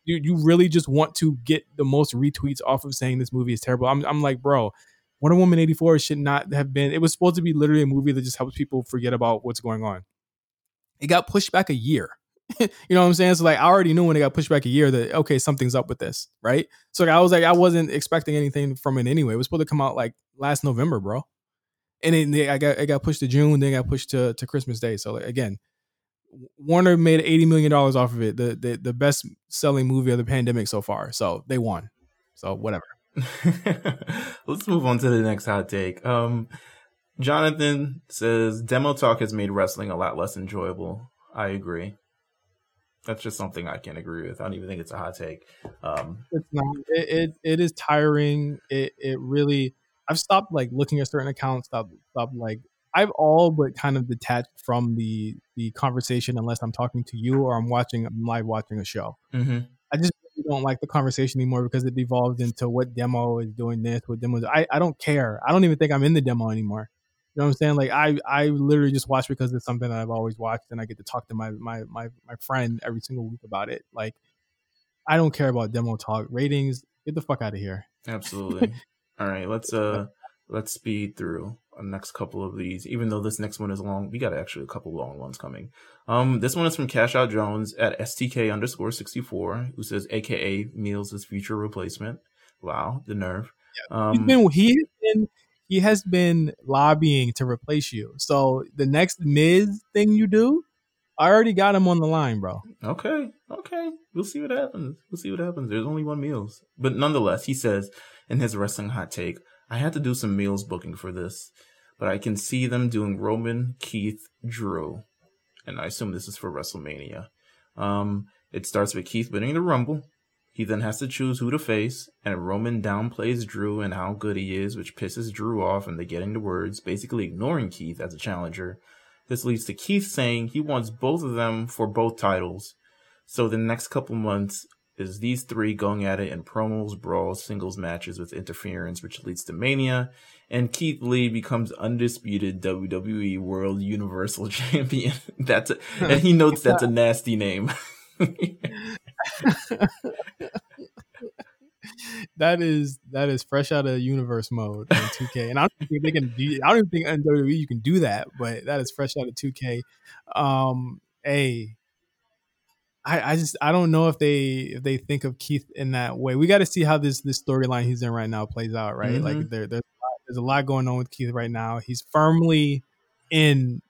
you you really just want to get the most retweets off of saying this movie is terrible. I'm I'm like, bro, Wonder Woman 84 should not have been, it was supposed to be literally a movie that just helps people forget about what's going on. It got pushed back a year. you know what I'm saying? So like I already knew when it got pushed back a year that okay, something's up with this, right? So like, I was like, I wasn't expecting anything from it anyway. It was supposed to come out like last November, bro. And then I got it got pushed to June, then got pushed to, to Christmas Day. So like, again, Warner made eighty million dollars off of it, the, the the best selling movie of the pandemic so far. So they won. So whatever. Let's move on to the next hot take. Um, Jonathan says demo talk has made wrestling a lot less enjoyable. I agree. That's just something I can't agree with. I don't even think it's a hot take. Um, it's not. It, it, it is tiring. It it really. I've stopped like looking at certain accounts. Stopped stopped like I've all but kind of detached from the the conversation unless I'm talking to you or I'm watching I'm live watching a show. Mm-hmm. I just don't like the conversation anymore because it devolved into what demo is doing this, what demo is. I, I don't care. I don't even think I'm in the demo anymore. You know what I'm saying? Like I I literally just watch because it's something that I've always watched and I get to talk to my my my my friend every single week about it. Like I don't care about demo talk ratings. Get the fuck out of here. Absolutely. All right, let's uh let's speed through next couple of these. Even though this next one is long, we got actually a couple long ones coming. Um, this one is from Cash Out Jones at STK underscore sixty four, who says, "AKA Meelz' is future replacement." Wow, the nerve. Yeah. Um, he's been he has been he has been lobbying to replace you. So the next Miz thing you do, I already got him on the line, bro. Okay, okay, we'll see what happens. We'll see what happens. There's only one Meelz, but nonetheless, he says in his wrestling hot take, I had to do some Meelz booking for this, but I can see them doing Roman, Keith, Drew and I assume this is for WrestleMania. Um, it starts with Keith winning the Rumble. He then has to choose who to face, and Roman downplays Drew and how good he is, which pisses Drew off, and they get into words, basically ignoring Keith as a challenger. This leads to Keith saying he wants both of them for both titles. So the next couple months, is these three going at it in promos, brawls, singles matches with interference, which leads to Mania, and Keith Lee becomes undisputed WWE World Universal Champion. that's a, and he notes that's a nasty name. that is that is fresh out of universe mode in 2K, and I don't think they can. Do, I don't even think in WWE you can do that, but that is fresh out of 2K. Um, a I, I just I don't know if they if they think of Keith in that way. We got to see how this this storyline he's in right now plays out, right? Mm-hmm. Like there there's a lot, there's a lot going on with Keith right now. He's firmly in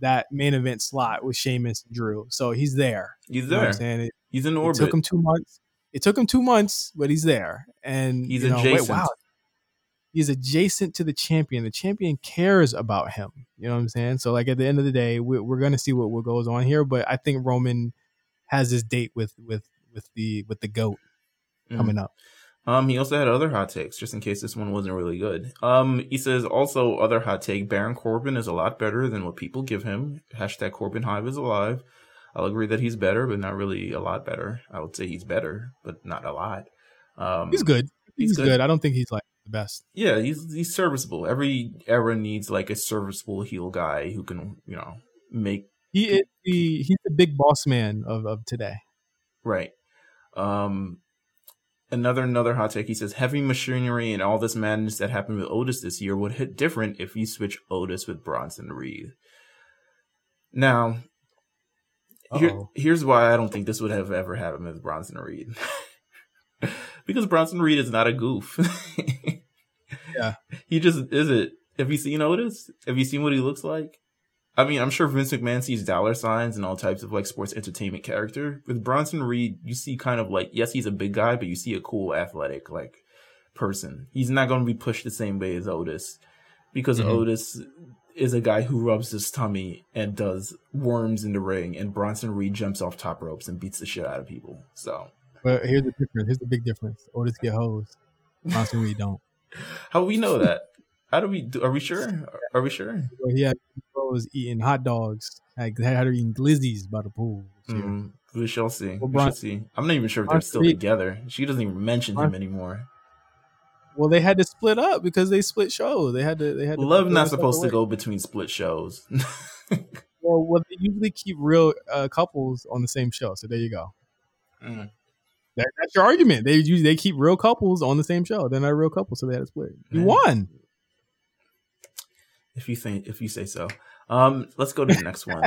that main event slot with Sheamus and Drew, so he's there. He's there. You know I'm saying it, he's in orbit. It took him two months. It took him two months, but he's there, and he's you know, adjacent. Wait, wow, he's adjacent to the champion. The champion cares about him. You know what I'm saying? So like at the end of the day, we, we're, gonna see what what goes on here, but I think Roman has his date with with with the with the goat mm. coming up. Um, he also had other hot takes, just in case this one wasn't really good. Um, he says also other hot take: Baron Corbin is a lot better than what people give him. Hashtag Corbin Hive is alive. I'll agree that he's better, but not really a lot better. I would say he's better, but not a lot. Um, he's good. He's, he's good. good. I don't think he's like the best. Yeah, he's he's serviceable. Every era needs like a serviceable heel guy who can, you know, make. He is the he's the big boss man of of today. Right. Um. Another another hot take. He says heavy machinery and all this madness that happened with Otis this year would hit different if you switch Otis with Bronson Reed. Now, here, here's why I don't think this would have ever happened with Bronson Reed. because Bronson Reed is not a goof. yeah. He just is it. Have you seen Otis? Have you seen what he looks like? I mean, I'm sure Vince McMahon sees dollar signs and all types of like sports entertainment character. With Bronson Reed, you see kind of like, yes, he's a big guy, but you see a cool athletic like person. He's not going to be pushed the same way as Otis because mm-hmm. Otis is a guy who rubs his tummy and does worms in the ring, and Bronson Reed jumps off top ropes and beats the shit out of people. So but here's the difference. Here's the big difference. Otis get hosed. Bronson Reed don't. How we know that? How do we? Do, are we sure? Are we sure? Well, he had was eating hot dogs. Like had her eating glizzies by the pool. Mm, we shall see. Well, we shall see. I'm not even sure if they're still together. She doesn't even mention him anymore. Well, they had to split up because they split shows. They had to. They had to love not supposed to go between split shows. well, well, they usually keep real uh, couples on the same show. So there you go. Mm. That, that's your argument. They they keep real couples on the same show. They're not a real couple, so they had to split. You Man. won. If you think, if you say so. Um, let's go to the next one.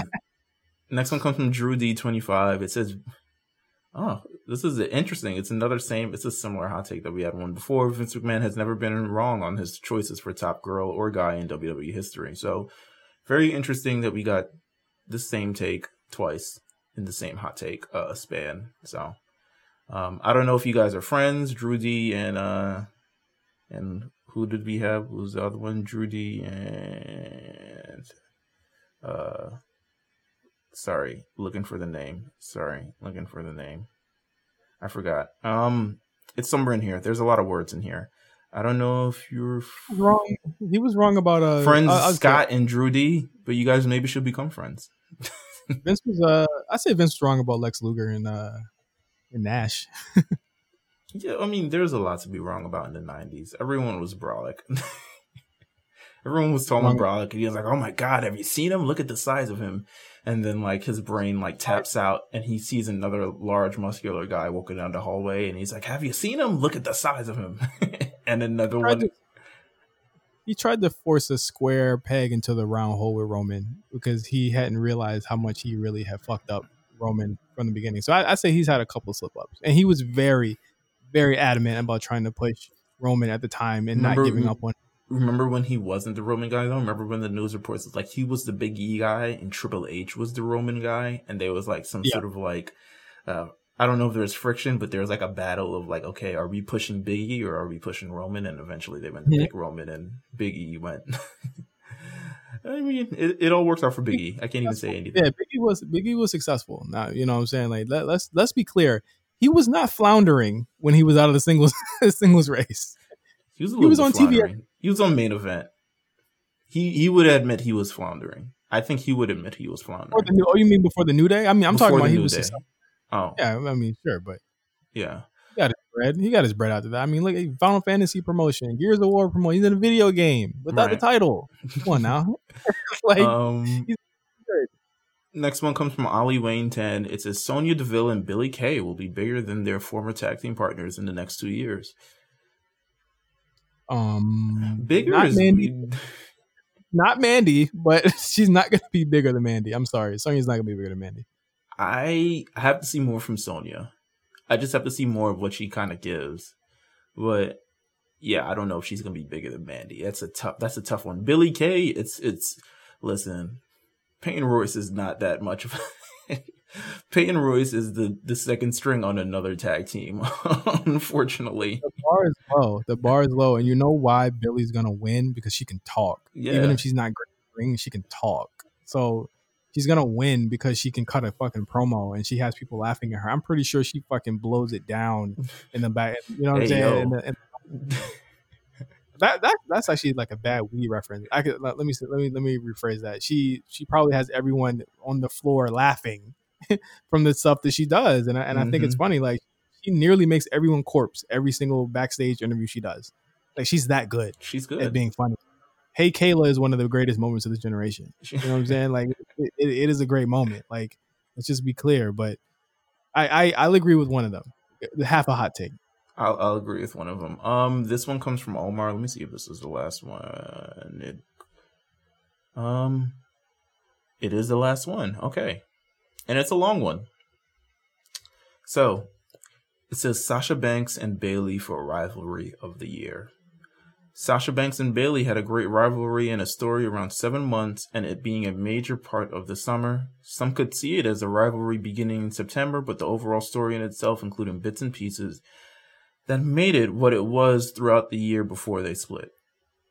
next one comes from Drew D twenty five. It says, "Oh, this is interesting. It's another same. It's a similar hot take that we had one before. Vince McMahon has never been wrong on his choices for top girl or guy in WWE history. So, very interesting that we got the same take twice in the same hot take uh, span. So, um, I don't know if you guys are friends, Drew D and uh, and who did we have? Who's the other one? Drew D and uh, sorry, looking for the name. Sorry, looking for the name. I forgot. Um, it's somewhere in here. There's a lot of words in here. I don't know if you're wrong. He was wrong about uh friends uh, Scott and Drew D, but you guys maybe should become friends. Vince was uh I say Vince was wrong about Lex Luger and uh and Nash. yeah, I mean, there's a lot to be wrong about in the '90s. Everyone was brolic. Everyone was talking brolic, and he was like, "Oh my god, have you seen him? Look at the size of him." And then like his brain like taps out, and he sees another large muscular guy walking down the hallway, and he's like, "Have you seen him? Look at the size of him." and another one. To, he tried to force a square peg into the round hole with Roman because he hadn't realized how much he really had fucked up Roman from the beginning. So I, I say he's had a couple slip ups, and he was very, very adamant about trying to push Roman at the time and remember, not giving up on. Remember when he wasn't the Roman guy though? Remember when the news reports was like he was the Big E guy and Triple H was the Roman guy, and there was like some yeah. sort of like. Uh, I don't know if there's friction, but there was like a battle of like, okay, are we pushing Big E or are we pushing Roman? And eventually they went to yeah. pick Roman, and Big E went. I mean, it, it all works out for Biggie. I can't even say anything. Yeah, Biggie was Biggie was successful. Now you know what I'm saying. Like let, let's let's be clear. He was not floundering when he was out of the singles singles race. He was, he was on TV. He was on main event. He he would admit he was floundering. I think he would admit he was floundering. New, oh, you mean before the new day? I mean, I'm before talking about he was. Oh, yeah. I mean, sure, but yeah, got his bread. He got his bread out of that. I mean, look at Final Fantasy promotion, Gears of War promotion. He's in a video game without right. the title. Come on now. like, um, next one comes from Ali Wayne 10. It says Sonya Deville and Billie Kay will be bigger than their former tag team partners in the next two years. Um, bigger not Mandy. not Mandy, but she's not going to be bigger than Mandy. I'm sorry, Sonya's not going to be bigger than Mandy. I have to see more from Sonya. I just have to see more of what she kind of gives. But yeah, I don't know if she's gonna be bigger than Mandy. That's a tough. That's a tough one. Billie Kay. It's it's. Listen, Peyton Royce is not that much of. Peyton Royce is the the second string on another tag team. unfortunately, the bar is low. The bar is low, and you know why Billie's gonna win because she can talk. Yeah. Even if she's not great ring, she can talk. So she's gonna win because she can cut a fucking promo and she has people laughing at her. I'm pretty sure she fucking blows it down in the back. You know what Hey, I'm saying? yo. In the- in- that that that's actually like a bad Wii reference. I could let, let me let me let me rephrase that. She she probably has everyone on the floor laughing from the stuff that she does, and I, and I think it's mm-hmm. funny. Like she nearly makes everyone corpse every single backstage interview she does. Like she's that good She's good at being funny. Hey Kayla is one of the greatest moments of this generation. You know what I'm saying? Like it, it, it is a great moment. Like let's just be clear. But I, I I'll agree with one of them. Half a hot take. I'll, I'll agree with one of them. Um, this one comes from Omar. Let me see if this is the last one. It, um, it is the last one. Okay, and it's a long one. So, it says Sasha Banks and Bayley for rivalry of the year. Sasha Banks and Bayley had a great rivalry and a story around seven months, and it being a major part of the summer. Some could see it as a rivalry beginning in September, but the overall story in itself, including bits and pieces, that made it what it was throughout the year before they split.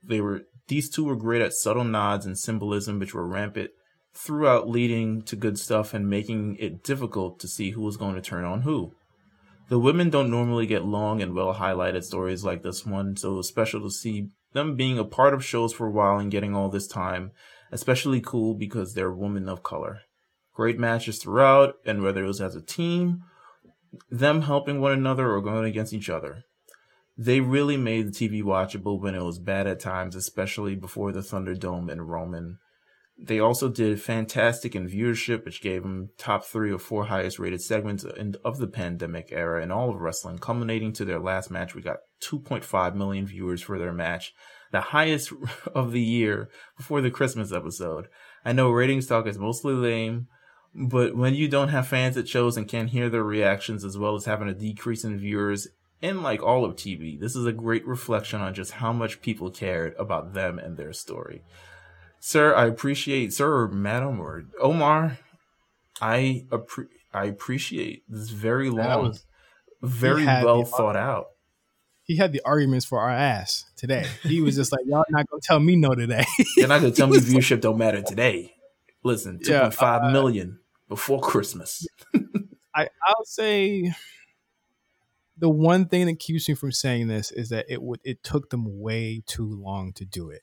They were these two were great at subtle nods and symbolism which were rampant throughout leading to good stuff and making it difficult to see who was going to turn on who. The women don't normally get long and well highlighted stories like this one, so it was special to see them being a part of shows for a while and getting all this time, especially cool because they're women of color. Great matches throughout, and whether it was as a team them helping one another or going against each other. They really made the TV watchable when it was bad at times, especially before the Thunderdome and Roman. They also did fantastic in viewership, which gave them top three or four highest rated segments of the pandemic era in all of wrestling, culminating to their last match. We got 2.5 million viewers for their match, the highest of the year before the Christmas episode. I know ratings talk is mostly lame, but when you don't have fans at shows and can't hear their reactions as well as having a decrease in viewers in like all of TV, this is a great reflection on just how much people cared about them and their story. Sir, I appreciate, sir, or madam, or Omar, I appre- I appreciate this very long, was- very well thought out. He had the arguments for our ass today. He was just like, y'all not gonna tell me no today. You're not gonna tell me viewership don't matter today. Listen, two Yeah, point five uh, million before Christmas. I, I'll say the one thing that keeps me from saying this is that it would it took them way too long to do it.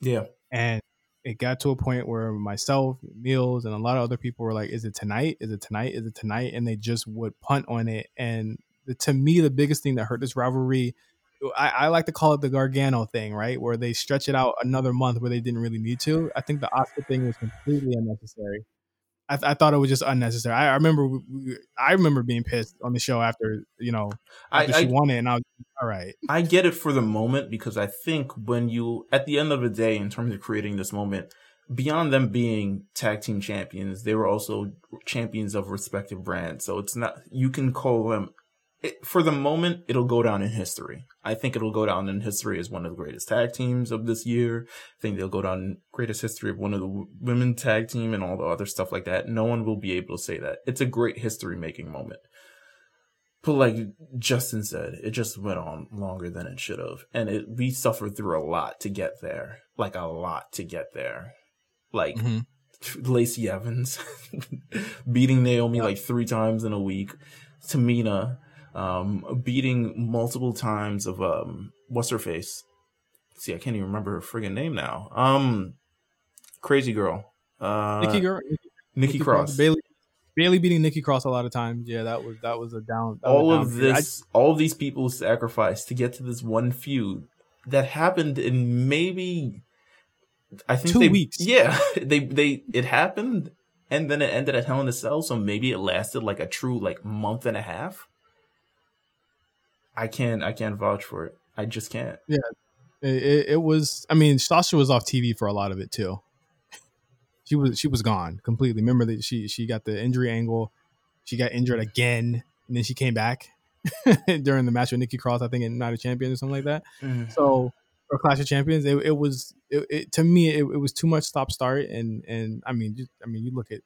Yeah. And it got to a point where myself, Meelz, and a lot of other people were like, "Is it tonight? Is it tonight? Is it tonight?" And they just would punt on it. And the, to me, the biggest thing that hurt this rivalry, I, I like to call it the Gargano thing, right? Where they stretch it out another month where they didn't really need to. I think the Oscar thing was completely unnecessary. I, I thought it was just unnecessary. I, I remember, we, we- I remember being pissed on the show after you know I, after I she won it, and I was all right. I get it for the moment because I think when you, at the end of the day, in terms of creating this moment, beyond them being tag team champions, they were also champions of respective brands. So it's not, you can call them, it, for the moment, it'll go down in history. I think it'll go down in history as one of the greatest tag teams of this year. I think they'll go down in greatest history of one of the women tag team and all the other stuff like that. No one will be able to say that. It's a great history making moment. But like Justin said, it just went on longer than it should have. And it, we suffered through a lot to get there. Like a lot to get there. Like mm-hmm. Lacey Evans beating Naomi like three times in a week. Tamina um, beating multiple times of um, what's her face? See, I can't even remember her friggin' name now. Um, crazy girl. Uh, Nikki, girl, Nikki Cross. Bayley, Bayley beating Nikki Cross a lot of times. Yeah, that was that was a down. That was all a down of period. I- this, all of these people sacrificed to get to this one feud that happened in maybe, I think Two they, weeks. Yeah, they they it happened, and then it ended at Hell in a Cell. So maybe it lasted like a true like month and a half. I can't I can't vouch for it. I just can't. it, it, it was. I mean, Sasha was off TV for a lot of it too. She was she was gone completely. Remember that she she got the injury angle. She got injured again, and then she came back during the match with Nikki Cross. I think in Night of Champions or something like that. Mm-hmm. So or Clash of Champions, it, it was it, it, to me it, it was too much stop start and and I mean just I mean you look at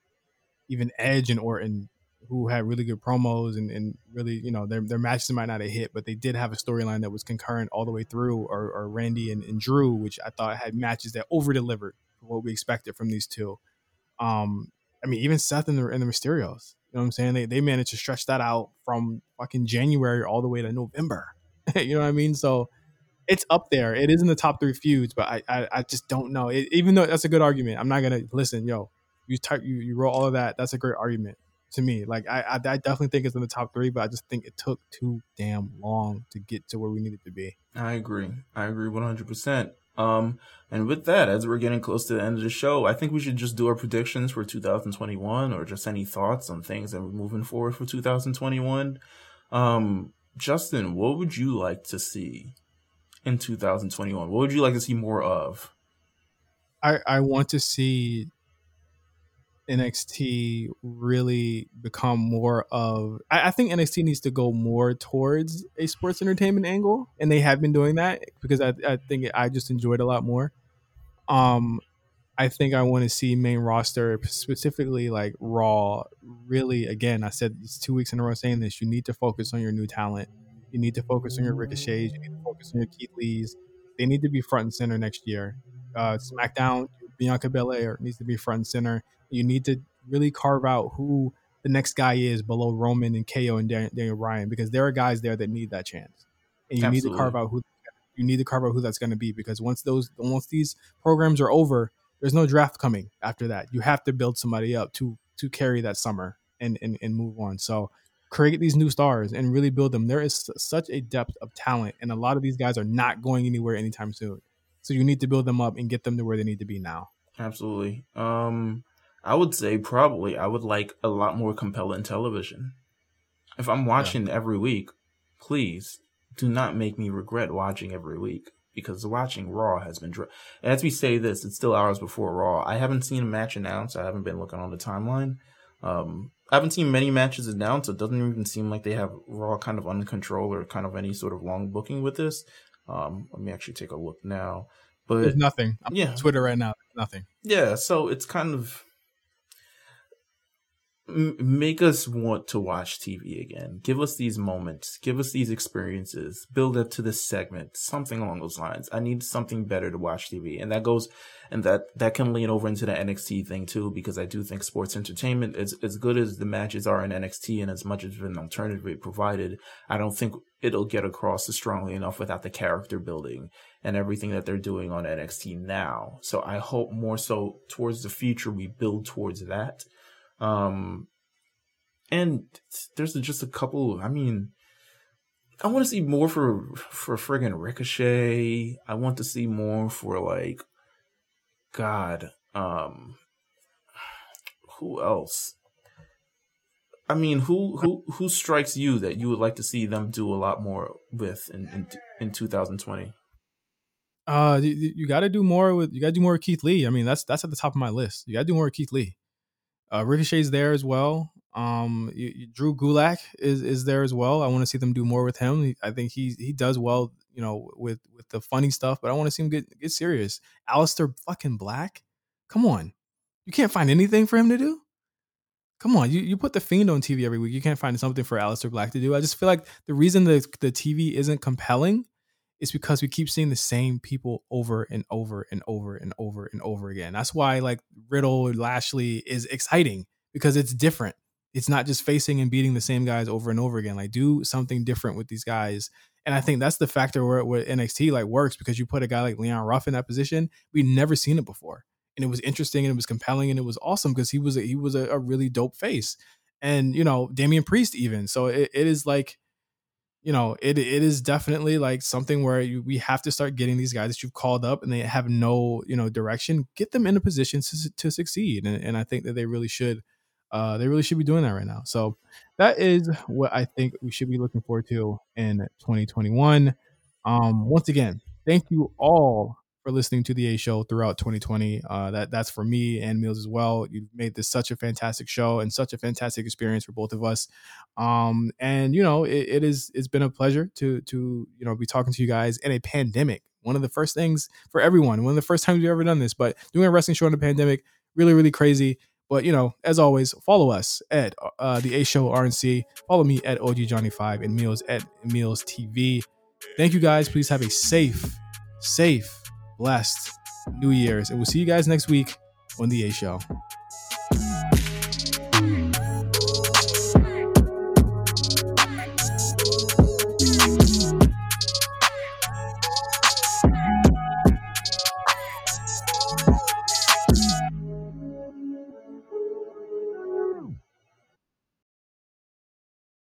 even Edge and Orton who had really good promos and, and really you know their their matches might not have hit but they did have a storyline that was concurrent all the way through or, or Randy and, and Drew which I thought had matches that over delivered what we expected from these two Um, I mean, even Seth and the and the Mysterios. You know what I'm saying? They they managed to stretch that out from fucking January all the way to November. you know what I mean? So it's up there. It is in the top three feuds, but I I, I just don't know. It, even though that's a good argument, I'm not gonna listen. Yo, you type you you wrote all of that. That's a great argument to me. Like I, I, I definitely think it's in the top three, but I just think it took too damn long to get to where we needed to be. I agree. I agree 100. percent Um, and with that, as we're getting close to the end of the show, I think we should just do our predictions for 2021, or just any thoughts on things that we're moving forward for 2021. Um, Justin, what would you like to see in 2021? What would you like to see more of? I, I want to see NXT really become more of. I, I, think NXT needs to go more towards a sports entertainment angle, and they have been doing that because I, I think I just enjoyed a lot more. Um, I think I want to see main roster specifically like Raw. Really, again, I said it's two weeks in a row saying this. You need to focus on your new talent. You need to focus on your ricochets. You need to focus on your Keith Lees. They need to be front and center next year. Uh, SmackDown, Bianca Belair needs to be front and center you need to really carve out who the next guy is below Roman and KO and Daniel Bryan because there are guys there that need that chance, and you Absolutely. need to carve out who you need to carve out who that's going to be because once those once these programs are over, there's no draft coming after that. You have to build somebody up to to carry that summer and and, and move on. So create these new stars and really build them. There is such a depth of talent, and a lot of these guys are not going anywhere anytime soon. So you need to build them up and get them to where they need to be now. Absolutely. Um, I would say probably I would like a lot more compelling television. If I'm watching yeah. every week, please do not make me regret watching every week because watching Raw has been. Dr- As we say this, it's still hours before Raw. I haven't seen a match announced. I haven't been looking on the timeline. Um, I haven't seen many matches announced. It doesn't even seem like they have Raw kind of under control or kind of any sort of long booking with this. Um, let me actually take a look now. But There's nothing. I'm yeah, Twitter right now. Nothing. Yeah, so it's kind of make us want to watch TV again. Give us these moments. Give us these experiences. Build up to this segment. Something along those lines. I need something better to watch TV. And that goes, and that, that can lean over into the NXT thing too, because I do think sports entertainment is as good as the matches are in NXT and as much as an alternative provided. I don't think it'll get across as strongly enough without the character building and everything that they're doing on NXT now. So I hope more so towards the future we build towards that um, and there's just a couple. I mean, I want to see more for for friggin' Ricochet. I want to see more for like, God, um, who else? I mean, who who who strikes you that you would like to see them do a lot more with in in, in 2020? Uh, you, you got to do more with you got to do more with Keith Lee. I mean, that's that's at the top of my list. You got to do more with Keith Lee. Uh, Ricochet's there as well. Um, you, you, Drew Gulak is is there as well. I want to see them do more with him. I think he he does well, you know, with with the funny stuff. But I want to see him get get serious. Aleister fucking Black, come on, you can't find anything for him to do. Come on, you, you put the fiend on TV every week. You can't find something for Aleister Black to do. I just feel like the reason the the TV isn't compelling it's because we keep seeing the same people over and over and over and over and over again. That's why like Riddle Lashley is exciting because it's different. It's not just facing and beating the same guys over and over again. Like do something different with these guys. And I think that's the factor where, where NXT like works because you put a guy like Leon Ruff in that position. We'd never seen it before. And it was interesting and it was compelling and it was awesome because he was a, he was a, a, really dope face. And you know, Damian Priest even. So it, it is like you know, it it is definitely like something where you, we have to start getting these guys that you've called up and they have no, you know, direction, get them in a position to, to succeed. And, and I think that they really should, uh, they really should be doing that right now. So that is what I think we should be looking forward to in 2021. Um, once again, thank you all for listening to the A Show throughout 2020. Uh, that that's for me and Meelz as well. You've made this such a fantastic show and such a fantastic experience for both of us. Um, and you know, it, it is it's been a pleasure to to you know be talking to you guys in a pandemic. One of the first things for everyone. One of the first times we've ever done this. But doing a wrestling show in a pandemic, really really crazy. But you know, as always, follow us at uh, the A Show RNC. Follow me at OG Johnny Five and Meelz at Meelz TV. Thank you guys. Please have a safe, safe blessed New Year's. And we'll see you guys next week on The A Show.